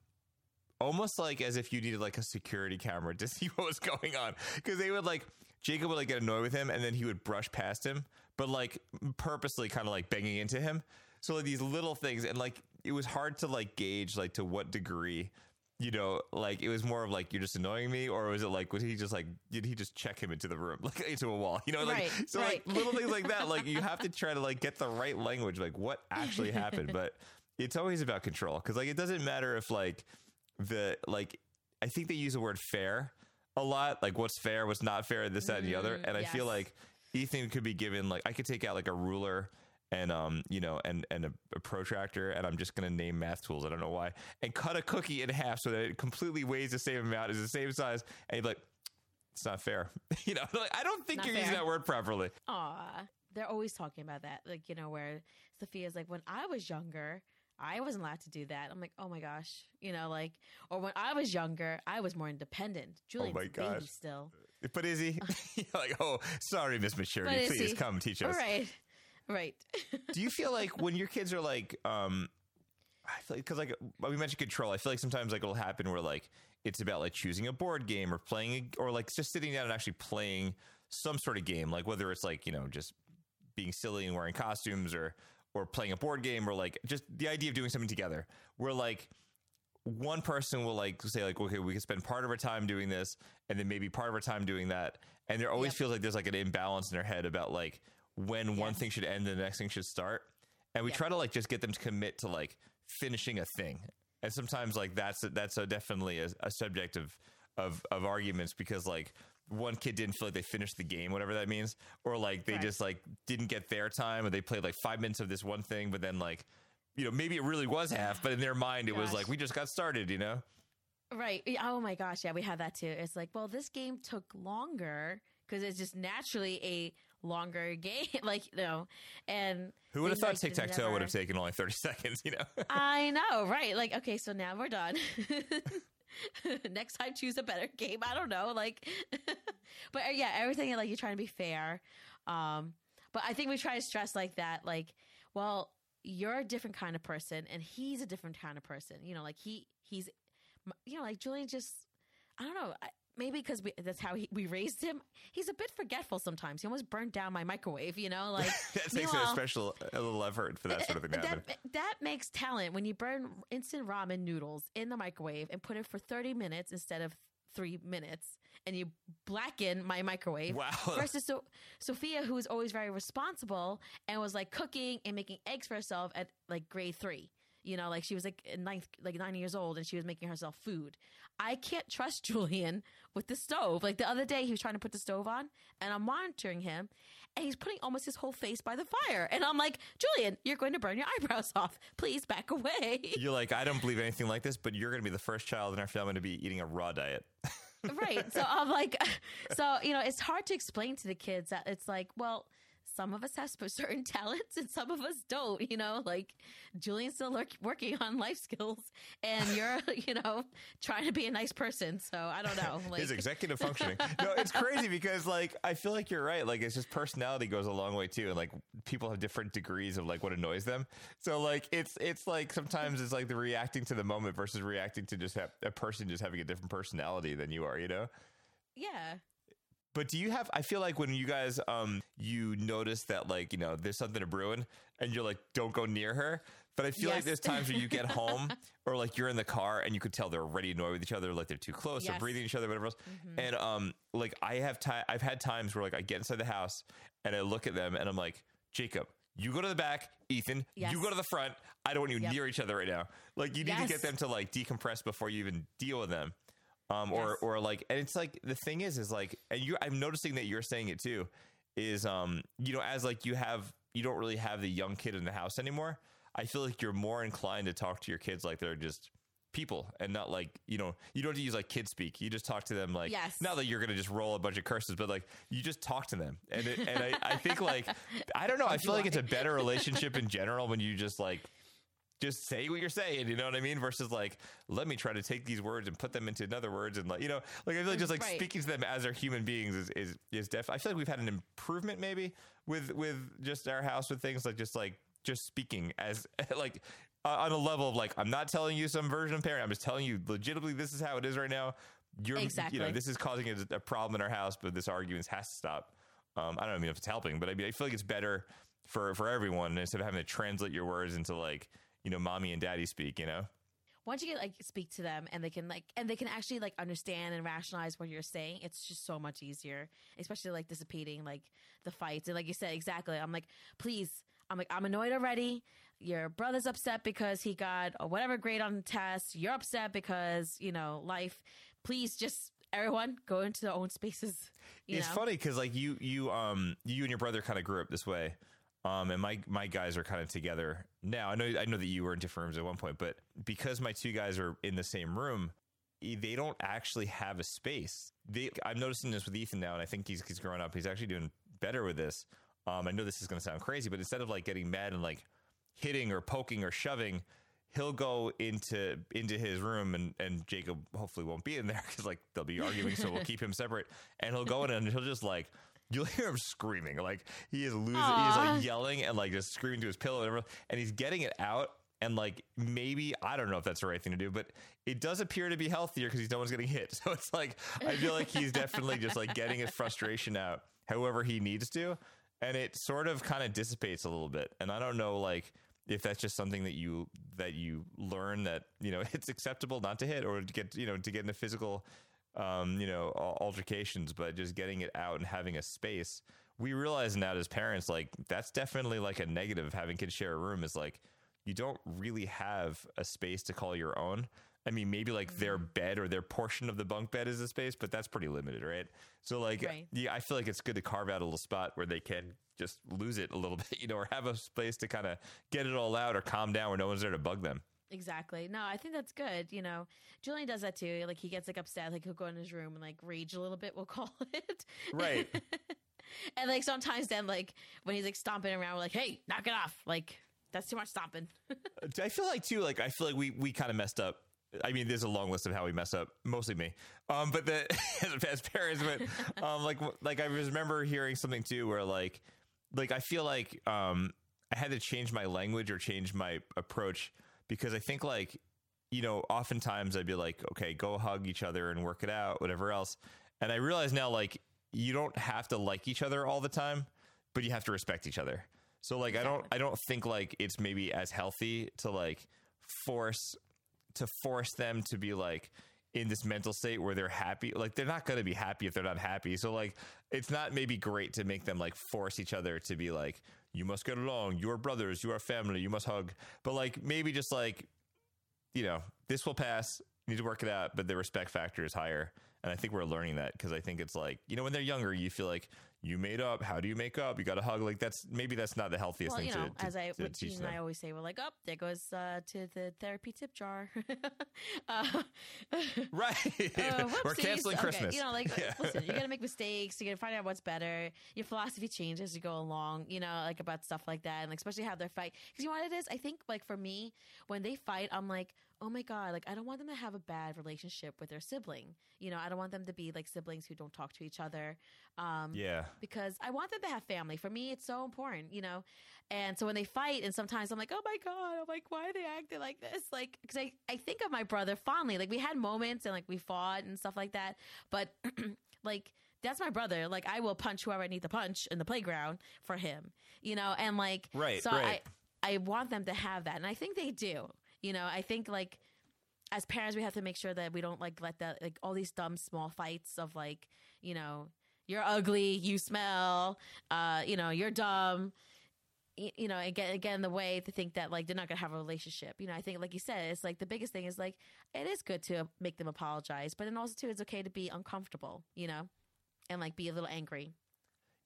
almost like as if you needed like a security camera to see what was going on because they would like jacob would like get annoyed with him and then he would brush past him but like purposely kind of like banging into him so like these little things and like it was hard to like gauge like to what degree you know like it was more of like you're just annoying me or was it like was he just like did he just check him into the room like into a wall you know like Right, so right. like little things like that like you have to try to like get the right language like what actually happened but it's always about control because like it doesn't matter if like the like i think they use the word fair a lot like what's fair what's not fair this that and the other Mm, and i feel like ethan could be given like i could take out like a ruler and um you know and and a, a protractor and i'm just gonna name math tools i don't know why and cut a cookie in half so that it completely weighs the same amount is the same size and like it's not fair you know like i don't think Not you're using that word properly Aw, they're always talking about that. Like, you know, where Sophia's like, when I was younger, I wasn't allowed to do that. I'm like, oh my gosh, you know, like, or when I was younger, I was more independent. Julian's Oh my a baby gosh. still. but is he like oh sorry miss maturity please come teach us Right, right. do you feel like when your kids are like um i feel like because like we mentioned control i feel like sometimes like it'll happen where like it's about like choosing a board game or playing a, or like just sitting down and actually playing some sort of game like whether it's like you know just being silly and wearing costumes or or playing a board game or like just the idea of doing something together where like one person will like say like okay we can spend part of our time doing this and then maybe part of our time doing that and there always Yep. feels like there's like an imbalance in their head about like when one thing should end and the next thing should start and we Yep. try to like just get them to commit to like finishing a thing and sometimes like that's a, that's a definitely a, a subject of of of arguments because like one kid didn't feel like they finished the game whatever that means or like they Correct. just like didn't get their time or they played like five minutes of this one thing but then like you know maybe it really was half but in their mind it was like we just got started you know Right. Oh my gosh. Yeah, we had that too. It's like, well, this game took longer because it's just naturally a longer game. like, you know, and who would have thought like tic-tac-toe would have taken only 30 seconds you know I know, right? Like, okay, so now we're done. Next time, choose a better game. I don't know, like, but uh, yeah, everything like you're trying to be fair. Um, but I think we try to stress like that, like, well, you're a different kind of person, and he's a different kind of person. You know, like he he's, you know, like Julian just, I don't know. I, Maybe because that's how he, we raised him. He's a bit forgetful sometimes. He almost burned down my microwave, you know. Like that takes a special a little effort for that sort of thing that, that makes talent when you burn instant ramen noodles in the microwave and put it for 30 minutes instead of three minutes and you blacken my microwave Wow. versus so- sophia who is always very responsible and was like cooking and making eggs for herself at like grade three you know like she was like ninth like nine years old and she was making herself food i can't trust julian with the stove. Like the other day he was trying to put the stove on and i'm monitoring him and he's putting almost his whole face by the fire. And i'm like julian you're going to burn your eyebrows off. Please back away. You're like i don't believe anything like this but you're going to be the first child in our family to be eating a raw diet. Right. So i'm like so you know it's hard to explain to the kids that it's like well some of us have certain talents and some of us don't you know like julian's still work- working on life skills and you're you know trying to be a nice person so i don't know like his executive functioning. No, it's crazy because like I feel like you're right. Like it's just personality goes a long way too, and like people have different degrees of like what annoys them. So like it's it's like sometimes it's like the reacting to the moment versus reacting to just have, a person just having a different personality than you are. You know. yeah But do you have? I feel like when you guys um you notice that like you know there's something to brewing, and you're like don't go near her. But I feel like there's times where you get home or like you're in the car and you could tell they're already annoyed with each other, like they're too close, they're breathing each other, whatever else. And um, like I have time, I've had times where like I get inside the house and I look at them and I'm like, Jacob, you go to the back, Ethan, Yes. you go to the front. I don't want you Yep. near each other right now. Like you need to get them to like decompress before you even deal with them. Um, or or like, and it's like the thing is, is like, and you, I'm noticing that you're saying it too. Is um, you know, as like you have, you don't really have the young kid in the house anymore. I feel like you're more inclined to talk to your kids like they're just people and not like you know you don't have to use like kid speak you just talk to them like Yes. not that you're gonna just roll a bunch of curses but like you just talk to them and it, and I, I think like i don't know i feel like it's a better relationship in general when you just like just say what you're saying, you know what I mean? Versus like, let me try to take these words and put them into another words and like, you know, like I feel like just like Right. speaking to them as they're human beings is is is def. I feel like we've had an improvement maybe with with just our house with things like just like just speaking as like uh, on a level of like I'm not telling you some version of parent. I'm just telling you legitimately this is how it is right now. You're you know this is causing a, a problem in our house, but this argument has to stop. Um, I don't know if it's helping, but I mean I feel like it's better for for everyone instead of having to translate your words into like you know mommy and daddy speak. You know. once you get like speak to them and they can like and they can actually like understand and rationalize what you're saying it's just so much easier especially like dissipating like the fights. And like you said exactly. I'm like please. I'm like i'm annoyed already. Your brother's upset because he got a whatever grade on the test. You're upset because you know life. Please just everyone go into their own spaces. You it's know? funny because like you you um you and your brother kind of grew up this way um and my my guys are kind of together now. I know i know that you were in different rooms at one point but because my two guys are in the same room they don't actually have a space. They i'm noticing this with ethan now and i think he's he's growing up. He's actually doing better with this. Um i know this is going to sound crazy but instead of like getting mad and like hitting or poking or shoving he'll go into into his room and and Jacob hopefully won't be in there because like they'll be arguing so we'll keep him separate. And he'll go in and he'll just like you'll hear him screaming like he is losing he's Aw. like yelling and like just screaming to his pillow and, everything, and he's getting it out and like maybe I don't know if that's the right thing to do, but it does appear to be healthier because he's no one's getting hit. So it's like I feel like he's definitely just like getting his frustration out however he needs to, and it sort of kind of dissipates a little bit. And I don't know like if that's just something that you that you learn that you know it's acceptable not to hit or to get you know to get into physical um, you know altercations, but just getting it out and having a space. We realize now as parents, like that's definitely like a negative having kids share a room is like you don't really have a space to call your own. I mean, maybe like their bed or their portion of the bunk bed is a space, but that's pretty limited, right? So, like, Right. yeah, I feel like it's good to carve out a little spot where they can just lose it a little bit, you know, or have a space to kind of get it all out or calm down where no one's there to bug them. Exactly. No, I think that's good. You know, Julian does that too. Like he gets like upset, like he'll go in his room and like rage a little bit. We'll call it Right. and like sometimes then like when he's like stomping around, we're like, "Hey, knock it off!" Like that's too much stomping. I feel like too, like I feel like we we kind of messed up. I mean, there's a long list of how we mess up, mostly me. Um, but the as parents, but um, like like I remember hearing something too, where like like I feel like um I had to change my language or change my approach because I think like you know oftentimes I'd be like, okay, go hug each other and work it out, whatever else, and I realize now like you don't have to like each other all the time, but you have to respect each other. So like I don't I don't think like it's maybe as healthy to like force to force them to be like in this mental state where they're happy. Like they're not going to be happy if they're not happy. So like it's not maybe great to make them like force each other to be like you must get along you are brothers you are family you must hug. But like maybe just like you know this will pass you need to work it out but the respect factor is higher. And i think we're learning that because i think it's like you know when they're younger you feel like you made up how do you make up you got to hug like that's maybe that's not the healthiest well, thing you know, to, to, as I to what teach Gene and I always say, we're like, "Up there goes uh, to the therapy tip jar." uh, right Uh, we're canceling Okay, christmas You know, like Yeah. listen, you're gonna make mistakes. You're gonna find out what's better. Your philosophy changes as you go along. You know, like about stuff like that, and like, especially how they fight. Because you know what it is. I think like for me, when they fight, I'm like, oh my god, like I don't want them to have a bad relationship with their sibling. You know, I don't want them to be like siblings who don't talk to each other. Um, yeah because I want them to have family. For me, it's so important, you know. And so when they fight, and sometimes I'm like, oh my god, I'm like, why are they acting like this? Like, because I I think of my brother fondly. Like we had moments and like we fought and stuff like that, but like. That's my brother. Like I will punch whoever I need to punch in the playground for him, you know. And like, Right, So right. I, I want them to have that, and I think they do. You know, I think like as parents, we have to make sure that we don't like let that like all these dumb small fights of like you know you're ugly, you smell, uh, you know you're dumb. You know, again, again, the way to think that like they're not gonna have a relationship. You know, I think, like you said, it's like the biggest thing is like it is good to make them apologize, but then also too, it's okay to be uncomfortable. You know, and like be a little angry.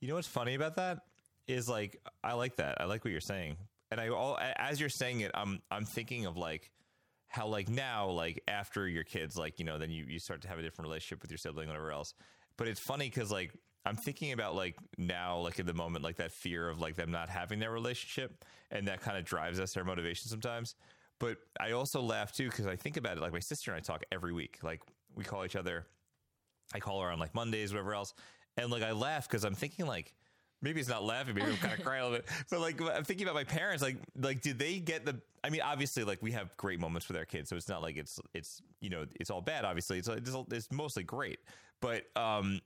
You know what's funny about that is like I like that. I like what you're saying, and I all as you're saying it, I'm I'm thinking of like how like now like after your kids like you know then you you start to have a different relationship with your sibling whatever else. But it's funny because like I'm thinking about like now like in the moment like that fear of like them not having their relationship, and that kind of drives us our motivation sometimes. But I also laugh too because I think about it like my sister and I talk every week. Like we call each other I call her on like Mondays, whatever else. And like I laugh because I'm thinking like maybe it's not laughing, maybe I'm kind of crying a little bit. So like I'm thinking about my parents, like like did they get the I mean, obviously like we have great moments with our kids, so it's not like it's it's you know, it's all bad, obviously. It's it's, it's mostly great. But um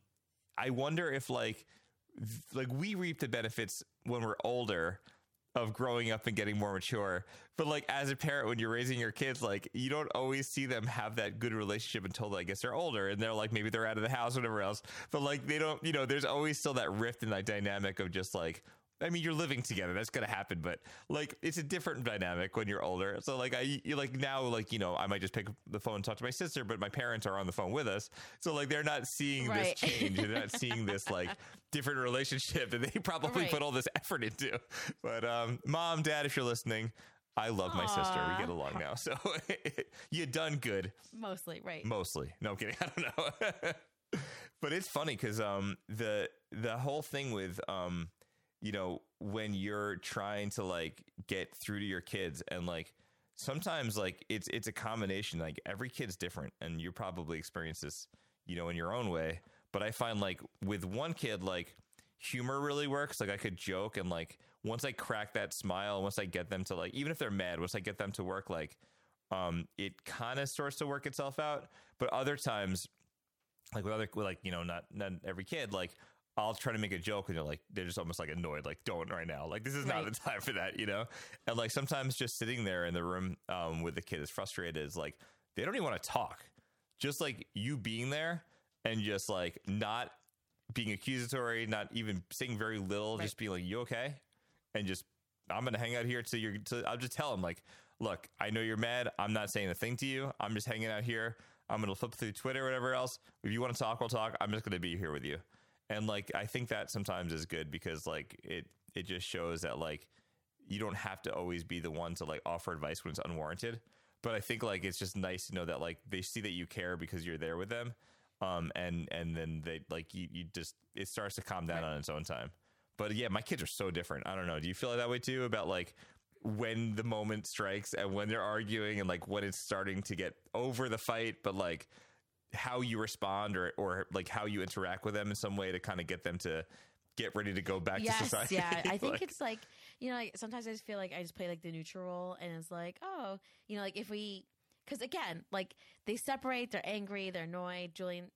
I wonder if like like we reap the benefits when we're older of growing up and getting more mature. But like as a parent, when you're raising your kids, like you don't always see them have that good relationship until I guess they're older and they're like maybe they're out of the house, or whatever else. But like they don't, you know, there's always still that rift in that dynamic of just like. I mean, you're living together. That's gonna happen, but like, it's a different dynamic when you're older. So, like, I you like now, like, you know, I might just pick up the phone and talk to my sister, but my parents are on the phone with us, so like, they're not seeing Right. this change. They're not seeing this like different relationship that they probably Right. put all this effort into. But um, mom, dad, if you're listening, I love my sister. We get along now, so you done good Mostly, right? mostly. No I'm kidding. I don't know. but it's funny because um the the whole thing with um you know when you're trying to like get through to your kids and like sometimes like it's it's a combination like every kid's different and you probably experience this you know in your own way but i find like with one kid like humor really works like i could joke and like once i crack that smile once i get them to like even if they're mad once i get them to work like um it kind of starts to work itself out but other times like with other like you know not not every kid like I'll try to make a joke and they're like they're just almost like annoyed, like don't right now. Like this is not the time for that, you know? And like sometimes just sitting there in the room um, with the kid is frustrated is like they don't even want to talk. Just like you being there and just like not being accusatory, not even saying very little, just being like, You okay? And just I'm gonna hang out here till you're till I'll just tell him like, look, I know you're mad. I'm not saying a thing to you. I'm just hanging out here. I'm gonna flip through Twitter or whatever else. If you want to talk, we'll talk. I'm just gonna be here with you. And like I think that sometimes is good because like it it just shows that like you don't have to always be the one to like offer advice when it's unwarranted. But I think like it's just nice to know that like they see that you care because you're there with them. Um and and then they like you you just it starts to calm down on its own time. But yeah, my kids are so different. I don't know. Do you feel like that way too about like when the moment strikes and when they're arguing and like when it's starting to get over the fight, but like how you respond or or like how you interact with them in some way to kind of get them to get ready to go back to society. yeah. I think Like- it's like you know, like sometimes I just feel like I just play like the neutral role, and it's like, oh, you know, like if we, because again, like they separate, they're angry, they're annoyed. Julian,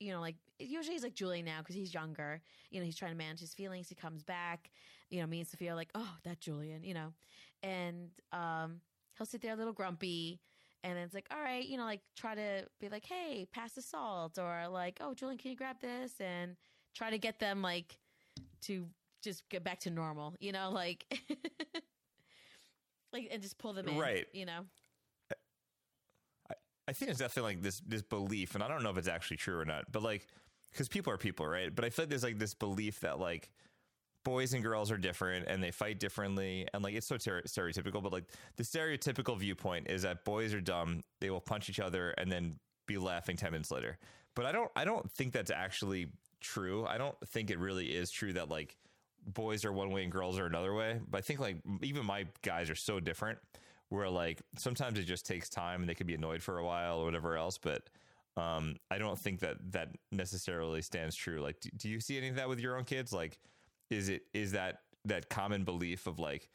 you know, like usually he's like Julian now because he's younger. You know, he's trying to manage his feelings. He comes back. You know, me and Sophia are like, oh, that Julian, you know, and um, he'll sit there a little grumpy. And it's like, all right, you know, like try to be like, hey, pass the salt, or like, oh, Julian, can you grab this? And try to get them like to just get back to normal, you know, like, like, and just pull them in, Right. You know, I, I think it's definitely like this this belief, and I don't know if it's actually true or not, but like because people are people, right? But I feel like there's like this belief that like boys and girls are different and they fight differently, and like it's so ter- stereotypical. But like the stereotypical viewpoint is that boys are dumb, they will punch each other and then be laughing ten minutes later. But I don't I don't think that's actually true. I don't think it really is true that like boys are one way and girls are another way. But I think like even my guys are so different where like sometimes it just takes time and they could be annoyed for a while or whatever else. But um, I don't think that that necessarily stands true. Like, do, do you see any of that with your own kids? Like, is it is that that common belief of like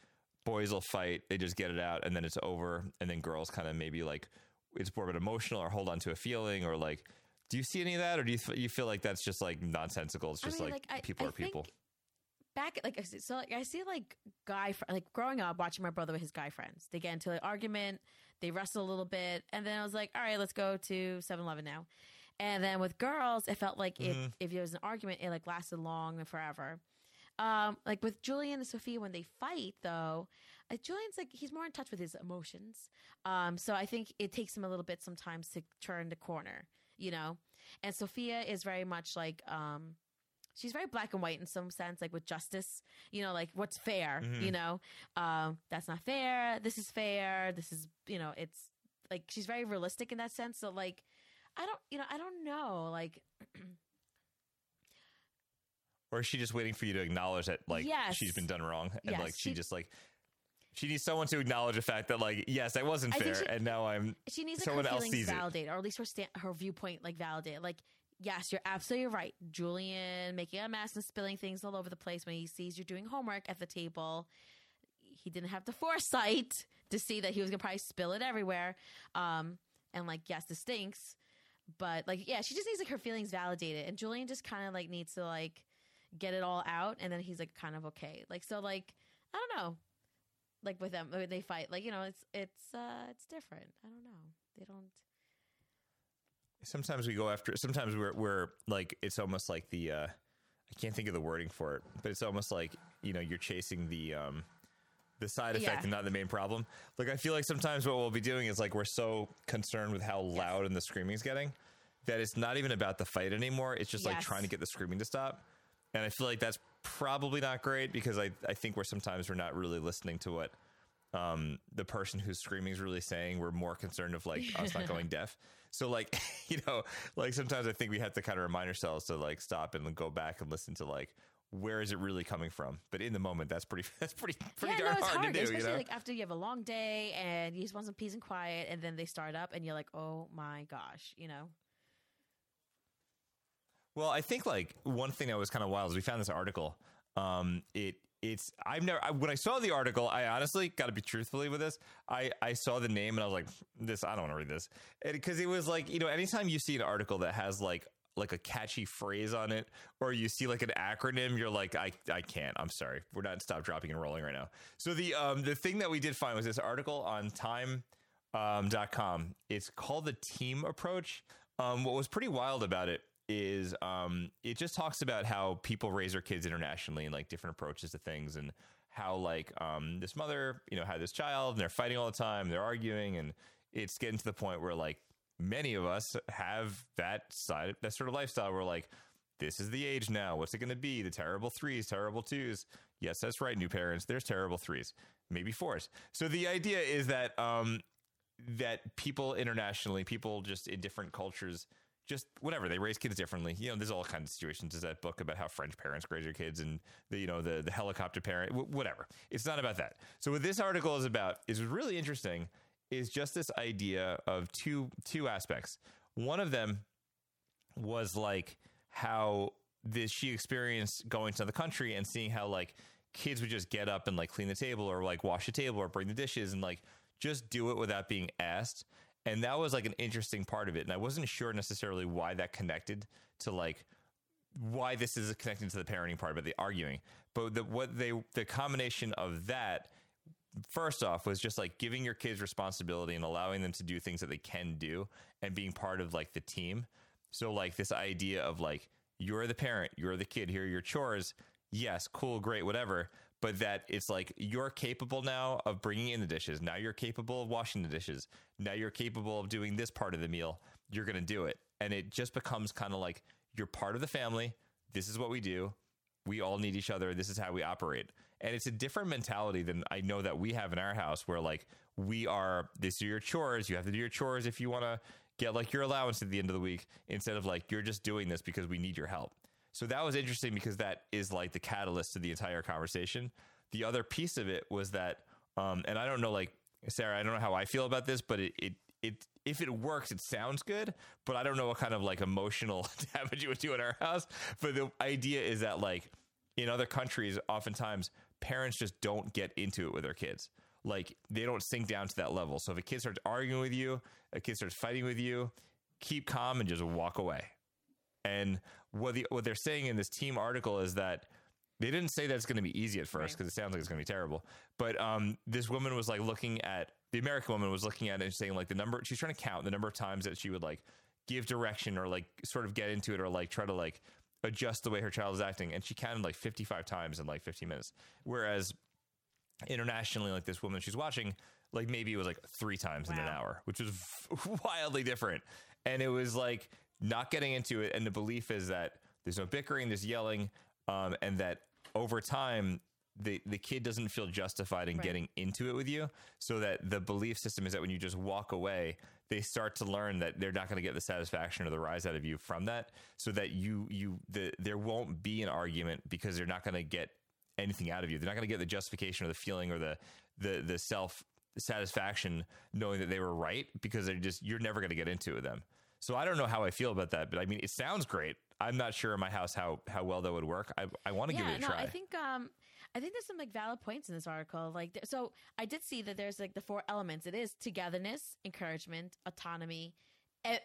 boys will fight, they just get it out, and then it's over, and then girls kind of maybe like it's more of an emotional or hold on to a feeling or like. Do you see any of that, or do you you feel like that's just like nonsensical? It's I just mean, like, like, I- people I are people. back like so like I see like guy like growing up watching my brother with his guy friends. They get into an argument, they wrestle a little bit, and then I was like, all right, let's go to 7-Eleven now. And then with girls, it felt like Mm-hmm. if if there was an argument, it like lasted long and forever. Um, like with Julian and Sophia when they fight, though, uh, Julian's like he's more in touch with his emotions. Um, so I think it takes him a little bit sometimes to turn the corner, you know. And Sophia is very much like um, she's very black and white in some sense, like with justice, you know, like what's fair, Mhm. you know, um, that's not fair. This is fair. This is, you know, it's like she's very realistic in that sense. So like, I don't, you know, I don't know, like, Or is she just waiting for you to acknowledge that like Yes. she's been done wrong and Yes, like she, she- just like she needs someone to acknowledge the fact that like yes, that wasn't fair she- and now I'm she needs like someone her else sees it. or at least her her viewpoint like validated. Like, yes, you're absolutely right. Julian making a mess and spilling things all over the place when he sees you're doing homework at the table. He didn't have the foresight to see that he was gonna probably spill it everywhere. Um, and like, yes, this stinks. But like, yeah, she just needs like her feelings validated, and Julian just kind of like needs to like get it all out, and then he's like kind of okay. Like, so like, I don't know like with them they fight like you know it's it's uh it's different i don't know they don't sometimes we go after sometimes we're we're like it's almost like the uh I can't think of the wording for it, but it's almost like, you know, you're chasing the um the side effect Yeah. and not the main problem. Like I feel like sometimes what we'll be doing is like we're so concerned with how loud and the screaming's getting that it's not even about the fight anymore. It's just like trying to get the screaming to stop. And I feel like that's probably not great because I, I think we're sometimes we're not really listening to what um, the person who's screaming is really saying. We're more concerned of like us not going deaf. So like, you know, like sometimes I think we have to kind of remind ourselves to like stop and go back and listen to like, where is it really coming from? But in the moment, that's pretty, that's pretty, pretty yeah darn no it's hard, hard, to do, especially you know? like after you have a long day and you just want some peace and quiet and then they start up and you're like oh my gosh you know Well, I think like one thing that was kind of wild is we found this article. Um, it it's I've never I, when I saw the article, I honestly got to be truthfully with this. I I saw the name and I was like, this I don't want to read this because it was like you know anytime you see an article that has like like a catchy phrase on it, or you see like an acronym, you're like, I, I can't. I'm sorry. We're not stop dropping and rolling right now. So the um the thing that we did find was this article on time um, dot com. It's called the team approach. Um, what was pretty wild about it is um, it just talks about how people raise their kids internationally and like different approaches to things and how like um, this mother you know had this child and they're fighting all the time they're arguing and it's getting to the point where like many of us have that side that sort of lifestyle where like this is the age now what's it going to be? The terrible threes terrible twos. Yes that's right new parents there's terrible threes maybe fours. So the idea is that um that people internationally people just in different cultures just whatever they raise kids differently. You know there's all kinds of situations. There's that book about how french parents raise their kids and the you know the the helicopter parent wh- whatever. It's not about that. So what this article is about is really interesting is just this idea of two two aspects. One of them was like how this she experienced going to the country and seeing how like kids would just get up and like clean the table or like wash the table or bring the dishes and like just do it without being asked and that was like an interesting part of it. And i wasn't sure necessarily why that connected to like why this is connected to the parenting part but the arguing. But the what they the combination of that first off was just like giving your kids responsibility and allowing them to do things that they can do and being part of like the team. So like this idea of like you're the parent you're the kid here are your chores. Yes cool great whatever but that it's like you're capable now of bringing in the dishes. Now you're capable of washing the dishes. Now you're capable of doing this part of the meal. You're going to do it. And it just becomes kind of like you're part of the family. This is what we do. We all need each other. This is how we operate. And it's a different mentality than i know that we have in our house where like we are this are your chores. You have to do your chores if you want to get like your allowance at the end of the week instead of like you're just doing this because we need your help so that was interesting because that is like the catalyst to the entire conversation the other piece of it was that um and i don't know like Sara i don't know how i feel about this but it it, it if it works, it sounds good, but I don't know what kind of like emotional damage it would do in our house. But the idea is that like in other countries, oftentimes parents just don't get into it with their kids. Like they don't sink down to that level. So if a kid starts arguing with you, a kid starts fighting with you, keep calm and just walk away. And what the what they're saying in this team article is that they didn't say that it's going to be easy at first because it sounds like it's going to be terrible. But um, this woman was like looking at the American woman was looking at it and saying like the number she's trying to count the number of times that she would like give direction or like sort of get into it or like try to like adjust the way her child is acting. And she counted like 55 times in like 15 minutes. Whereas internationally like this woman she's watching like maybe it was like three times in an hour which was wildly different. And it was like not getting into it and the belief is that there's no bickering there's yelling um, and that over time the the kid doesn't feel justified in Right. getting into it with you so that the belief system is that when you just walk away they start to learn that they're not going to get the satisfaction or the rise out of you from that so that you you the there won't be an argument because they're not going to get anything out of you they're not going to get the justification or the feeling or the the the self satisfaction knowing that they were right because they're just you're never going to get into it with them so i don't know how i feel about that but i mean it sounds great i'm not sure in my house how how well that would work i, I want to give it a no, try I think um, I think there's some like valid points in this article. Like, so I did see that there's like the four elements. It is togetherness, encouragement, autonomy, and,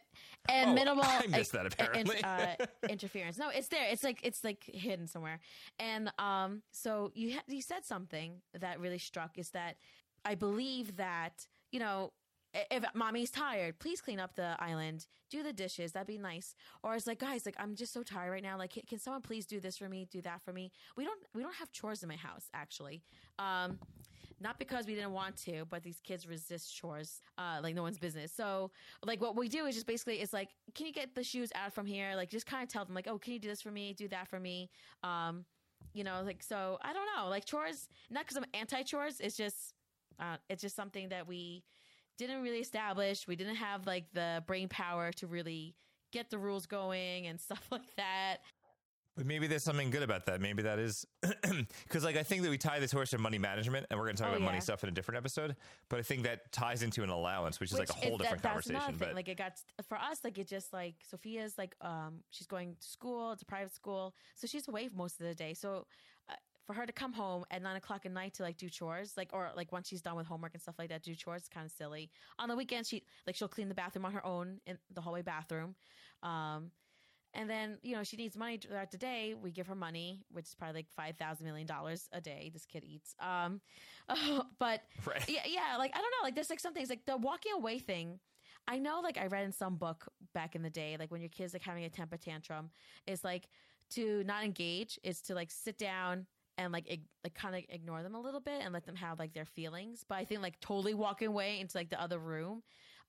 and Oh, minimal. I missed that, apparently. uh, interference. No, it's there. It's like it's like hidden somewhere. And um, so you ha- you said something that really struck is that I believe that you know if mommy's tired, please clean up the island, do the dishes. That'd be nice. Or it's like, guys, like I'm just so tired right now. Like, can, someone please do this for me, do that for me? We don't we don't have chores in my house actually. Um, not because we didn't want to, but these kids resist chores, uh, like no one's business. So, like, what we do is just basically, it's like, can you get the shoes out from here? Like, just kind of tell them, like, oh, can you do this for me? Do that for me? Um, you know, like, so I don't know, like chores. Not because I'm anti chores. It's just, uh, it's just something that we didn't really establish. We didn't have like the brain power to really get the rules going and stuff like that. But maybe there's something good about that. Maybe that is because, like, I think that we tie this horse to money management, and we're going to talk Oh, about money stuff in a different episode. But I think that ties into an allowance, which is like a whole different that- conversation. But like it got for us, like it just like Sophia's like um she's going to school, it's a private school, so she's away most of the day. So for her to come home at nine o'clock at night to like do chores, like or like once she's done with homework and stuff like that, do chores, is kind of silly. On the weekends, she like she'll clean the bathroom on her own in the hallway bathroom. Um, And then, you know, she needs money throughout the day. We give her money, which is probably like five thousand million dollars a day. This kid eats. Um, but Right. yeah, yeah, like I don't know, like there's like some things like the walking away thing. I know, like I read in some book back in the day, like when your kid's like having a temper tantrum, is like to not engage, is to like sit down and like ig- like kind of ignore them a little bit and let them have like their feelings. But I think like totally walking away into like the other room,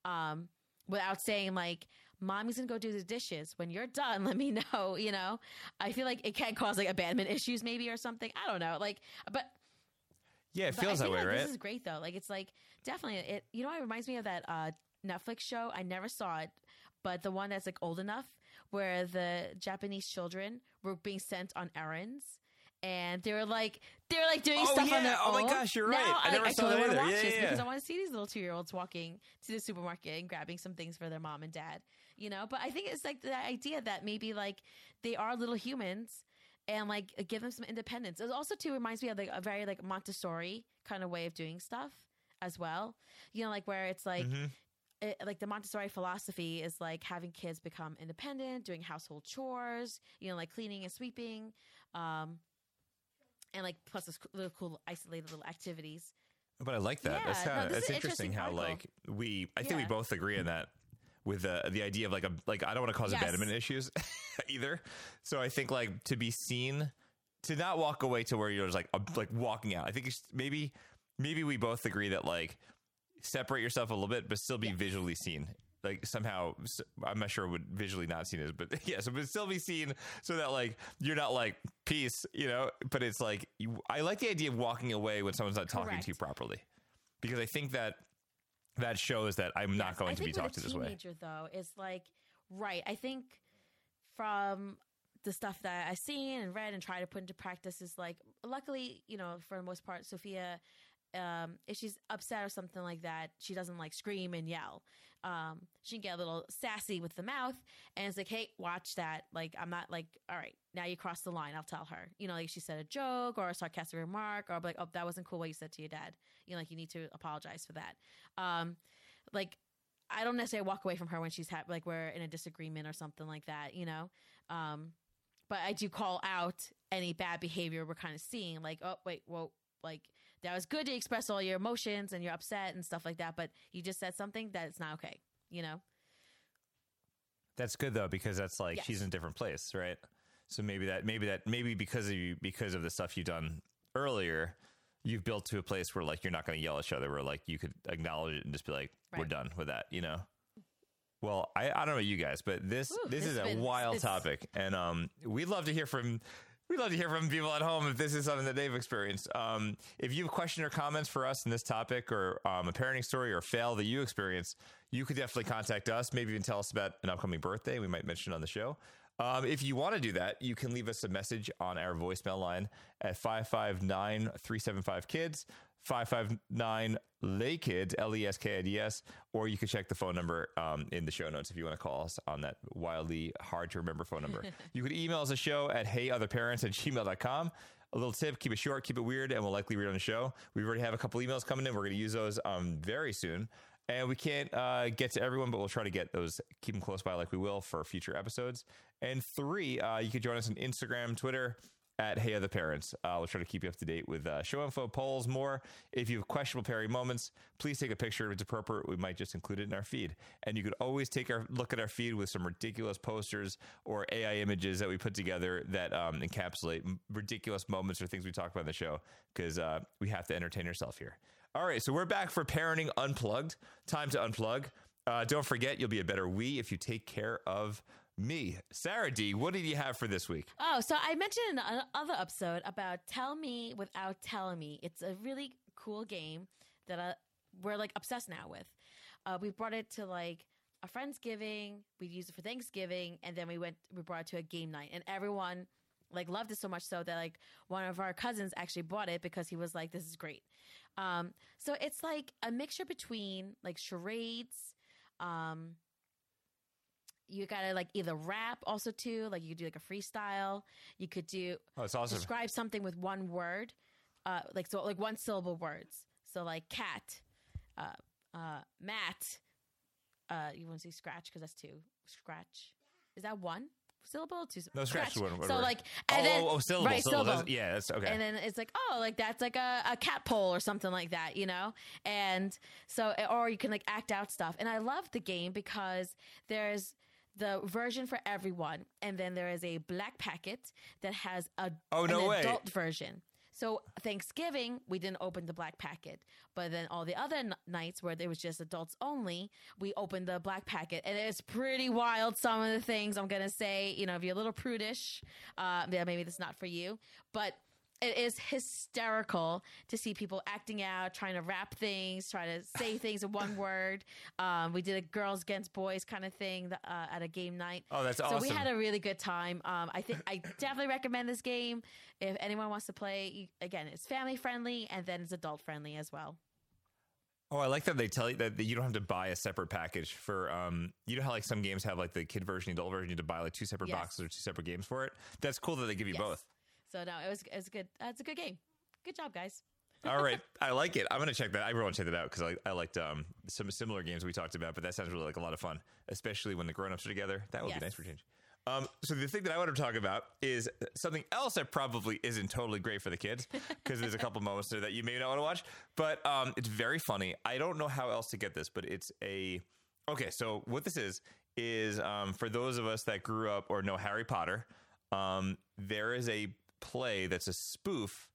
um, without saying like mommy's gonna go do the dishes when you're done let me know you know i feel like it can cause like abandonment issues maybe or something i don't know like but Yeah, it but feels that way, like, right? This is great though. Like it's like definitely it. You know, it reminds me of that uh, Netflix show. I never saw it, but the one that's like old enough where the Japanese children were being sent on errands. And they were like, they were like doing Oh, stuff yeah. on their Oh, my gosh, you're Now, right. I like, never I saw totally that either. watch Yeah, this yeah, because. I want to see these little two year olds walking to the supermarket and grabbing some things for their mom and dad. You know, but I think it's like the idea that maybe like they are little humans and like give them some independence. It also too reminds me of like a very like Montessori kind of way of doing stuff as well. You know, like where it's like Mm-hmm. it, like the Montessori philosophy is like having kids become independent, doing household chores, you know, like cleaning and sweeping, um, and like plus this cool- little cool isolated little activities. But I like that. That's Yeah, no, kind of this that's interesting, interesting how like we I think we both agree on that with uh, the idea of like a like I don't want to cause Yes. abandonment issues either. So I think like to be seen to not walk away to where you're just like like walking out. I think maybe maybe we both agree that like separate yourself a little bit but still be visually seen. Like somehow, I'm not sure what visually not seen is, but yeah, so but still be seen so that like you're not like peace, you know. But it's like you, I like the idea of walking away when someone's not talking to you properly, because I think that that shows that I'm not going to be talked to this way. teenager though is like right. I think from the stuff that I've seen and read and try to put into practice is like luckily you know for the most part Sophia um, if she's upset or something like that, she doesn't like scream and yell. Um, she can get a little sassy with the mouth, and it's like, "Hey, watch that!" Like, I'm not like, "All right, now you crossed the line." I'll tell her. You know, like she said a joke or a sarcastic remark, or I'll be like, "Oh, that wasn't cool what you said to your dad." You know, like you need to apologize for that. Um, like, I don't necessarily walk away from her when she's ha- like we're in a disagreement or something like that. You know, um, but I do call out any bad behavior we're kind of seeing. Like, oh wait, whoa, like that was good to express all your emotions and you're upset and stuff like that, but you just said something that it's not okay. You know, That's good though because that's like Yes. she's in a different place, right? So maybe that maybe that maybe because of you because of the stuff you've done earlier, you've built to a place where like you're not going to yell at each other, where like you could acknowledge it and just be like, "We're done with that," you know. Well, I, I don't know about you guys, but this Whew, this this is a wild topic, and um, we'd love to hear from we'd love to hear from people at home if this is something that they've experienced. Um, if you have questions or comments for us in this topic, or um, a parenting story or fail that you experienced, you could definitely contact us. Maybe even tell us about an upcoming birthday we might mention on the show. Um, if you want to do that, you can leave us a message on our voicemail line at 559 375 kids. 559 Lay Kids, L E S K I D S, or you can check the phone number um, in the show notes if you want to call us on that wildly hard to remember phone number. you can email us a show at heyotherparents at gmail.com. A little tip keep it short, keep it weird, and we'll likely read on the show. We already have a couple emails coming in. We're going to use those um, very soon. And we can't uh, get to everyone, but we'll try to get those, keep them close by like we will for future episodes. And three, uh, you can join us on Instagram, Twitter, at Hey Other Parents. Uh, we'll try to keep you up to date with uh, show info, polls, more. If you have questionable parenting moments, please take a picture if it's appropriate. We might just include it in our feed. And you could always take our look at our feed with some ridiculous posters or AI images that we put together that um, encapsulate ridiculous moments or things we talk about in the show because uh, we have to entertain ourselves here. All right, so we're back for Parenting Unplugged. Time to unplug. Uh, don't forget, you'll be a better we if you take care of me. Sara D, what did you have for this week? Oh, so I mentioned in another episode about Tell Me Without Telling Me. It's a really cool game that uh, we're like obsessed now with. Uh, we brought it to like a Friendsgiving, we used it for Thanksgiving, and then we went, we brought it to a game night, and everyone like loved it so much so that like one of our cousins actually bought it because he was like, this is great. Um, so it's like a mixture between like charades, um, you gotta like either rap also too like you could do like a freestyle you could do Oh, it's awesome. describe something with one word uh like so like one syllable words so like cat uh uh mat uh you want to say scratch because that's two scratch is that one syllable, two No, scratch the word, So like, Oh, and then, oh, oh, syllable, right, syllable. syllable. That's- yeah, that's okay. And then it's like, oh, like that's like a, a cat pole or something like that, you know? And so, or you can like act out stuff. And I love the game because there's the version for everyone, and then there is a black packet that has a Oh, no an adult version. So Thanksgiving, we didn't open the black packet, but then all the other n- nights where there was just adults only, we opened the black packet, and it's pretty wild. Some of the things I'm gonna say, you know, if you're a little prudish, uh, yeah, maybe that's not for you, but it is hysterical to see people acting out, trying to rap things, trying to say things in one word. Um, we did a girls against boys kind of thing uh, at a game night. Oh, that's awesome! So we had a really good time. Um, I think I definitely recommend this game if anyone wants to play. You, again, it's family friendly and then it's adult friendly as well. Oh, I like that they tell you that you don't have to buy a separate package for. Um, you know how like some games have like the kid version, the adult version. You have to buy like two separate Yes. boxes or two separate games for it. That's cool that they give you Yes. both. So no, it was it was a good. Uh, it's a good game. Good job, guys. All right, I like it. I'm gonna check that. I really want to check that out because I, I liked um, some similar games we talked about, but that sounds really like a lot of fun, especially when the grown-ups are together. That would Yes. be nice for change. Um, so the thing that I want to talk about is something else that probably isn't totally great for the kids because there's a couple moments there that you may not want to watch, but um, it's very funny. I don't know how else to get this, but it's a okay. So what this is is um, for those of us that grew up or know Harry Potter, um, there is a play that's a spoof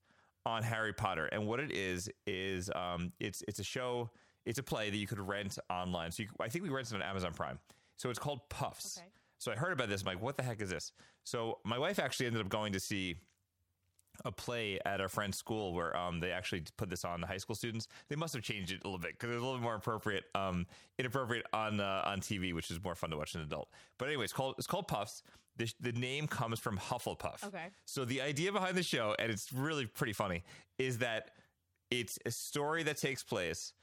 on Harry Potter, and what it is is um, it's it's a show, it's a play that you could rent online. So you, I think we rented it on Amazon Prime. So it's called Puffs. Okay. So I heard about this. I'm like, what the heck is this? So my wife actually ended up going to see a play at our friend's school where um, they actually put this on the high school students. They must have changed it a little bit because it was a little more appropriate, um, inappropriate on uh, on TV, which is more fun to watch an adult. But anyway, it's called it's called Puffs. The, the name comes from Hufflepuff. Okay. So the idea behind the show, and it's really pretty funny, is that it's a story that takes place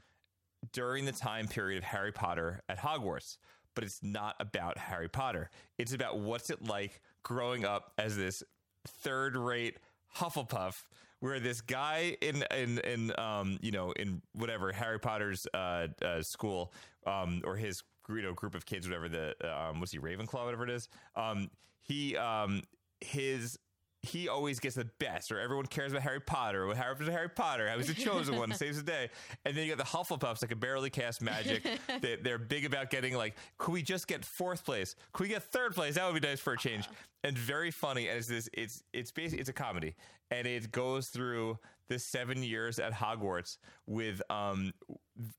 during the time period of Harry Potter at Hogwarts, but it's not about Harry Potter. It's about what's it like growing up as this third rate Hufflepuff, where this guy in in in um you know in whatever Harry Potter's uh, uh school um or his you know group of kids whatever the um what's he Ravenclaw whatever it is um he um his he always gets the best, or everyone cares about Harry Potter. What happens to Harry Potter? How he's the chosen one, saves the day. And then you got the Hufflepuffs that can barely cast magic. they, they're big about getting like, could we just get fourth place? Could we get third place? That would be nice for a change. And very funny. And it's this. It's it's basically it's a comedy, and it goes through the seven years at Hogwarts with um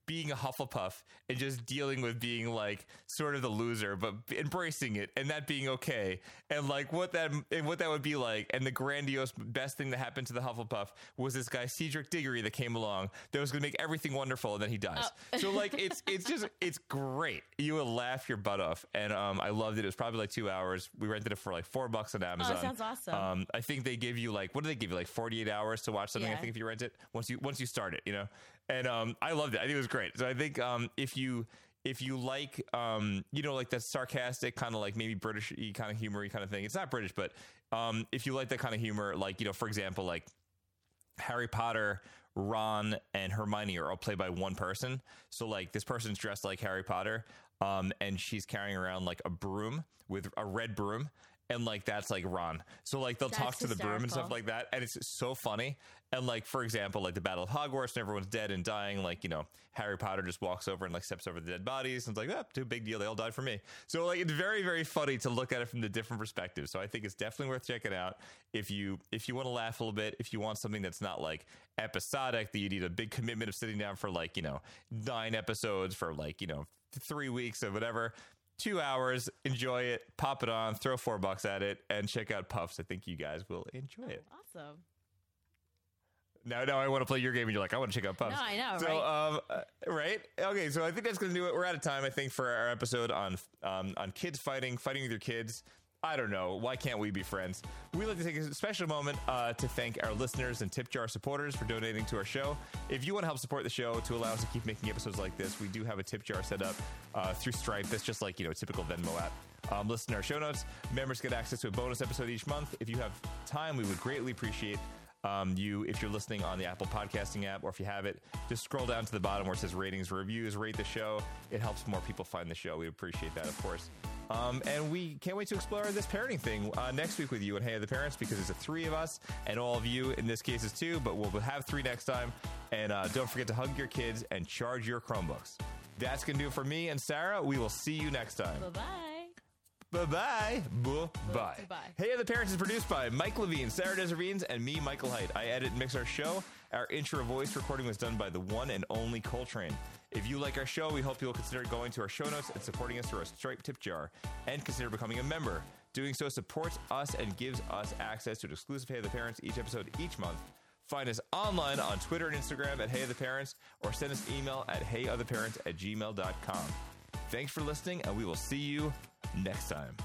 being a Hufflepuff and just dealing with being like sort of the loser, but embracing it and that being okay, and like what that and what that would be like, and the grandiose best thing that happened to the Hufflepuff was this guy Cedric Diggory that came along that was going to make everything wonderful, and then he dies. So like it's it's just it's great. You will laugh your butt off, and um I loved it. It was probably like two hours. We rented it for like four bucks on Amazon. sounds awesome. Um, I think they give you like what do they give you like forty eight hours to watch something? I think if you rent it once you once you start it, you know. And um, I loved it. I think it was great. So I think um, if you if you like um, you know like that sarcastic kind of like maybe British kind of humor kind of thing. It's not British, but um, if you like that kind of humor, like you know, for example, like Harry Potter, Ron, and Hermione are all played by one person. So like this person's dressed like Harry Potter, um, and she's carrying around like a broom with a red broom. And like that's like Ron. So like they'll talk That's to the broom and stuff like that. And it's so funny. And like for example, like the Battle of Hogwarts and everyone's dead and dying, like, you know, Harry Potter just walks over and like steps over the dead bodies and it's like, oh, too big deal. They all died for me. So like it's very, very funny to look at it from the different perspectives. So I think it's definitely worth checking out if you if you want to laugh a little bit, if you want something that's not like episodic, that you need a big commitment of sitting down for like, you know, nine episodes for like, you know, three weeks or whatever. Two hours, enjoy it, pop it on, throw four bucks at it, and check out Puffs. I think you guys will enjoy it. Awesome. Now, now I want to play your game, and you're like, I want to check out Puffs. No, I know, So, right? um, uh, right? Okay, so I think that's going to do it. We're out of time, I think, for our episode on um, on kids fighting, fighting with your kids. I don't know. Why can't we be friends? We'd like to take a special moment uh, to thank our listeners and tip jar supporters for donating to our show. If you want to help support the show to allow us to keep making episodes like this, we do have a tip jar set up uh, through Stripe. That's just like, you know, a typical Venmo app. Um, listen to our show notes. Members get access to a bonus episode each month. If you have time, we would greatly appreciate Um, you, if you're listening on the Apple Podcasting app, or if you have it, just scroll down to the bottom where it says ratings, reviews, rate the show. It helps more people find the show. We appreciate that, of course. Um, and we can't wait to explore this parenting thing uh, next week with you and Hey Other Parents because it's a three of us and all of you in this case is two, but we'll have three next time. And uh, don't forget to hug your kids and charge your Chromebooks. That's going to do it for me and Sara. We will see you next time. Bye bye. Bye bye. Bye bye. Bye. Hey Other Parents is produced by Mike Levine, Sara Desirines, and me, Michael Height. I edit and mix our show. Our intro voice recording was done by the one and only Coltrane. If you like our show, we hope you'll consider going to our show notes and supporting us through our Stripe tip jar, and consider becoming a member. Doing so supports us and gives us access to an exclusive Hey Other Parents each episode each month. Find us online on Twitter and Instagram at Hey Other Parents, or send us email at heyotherparents at gmail.com. Thanks for listening, and we will see you next time.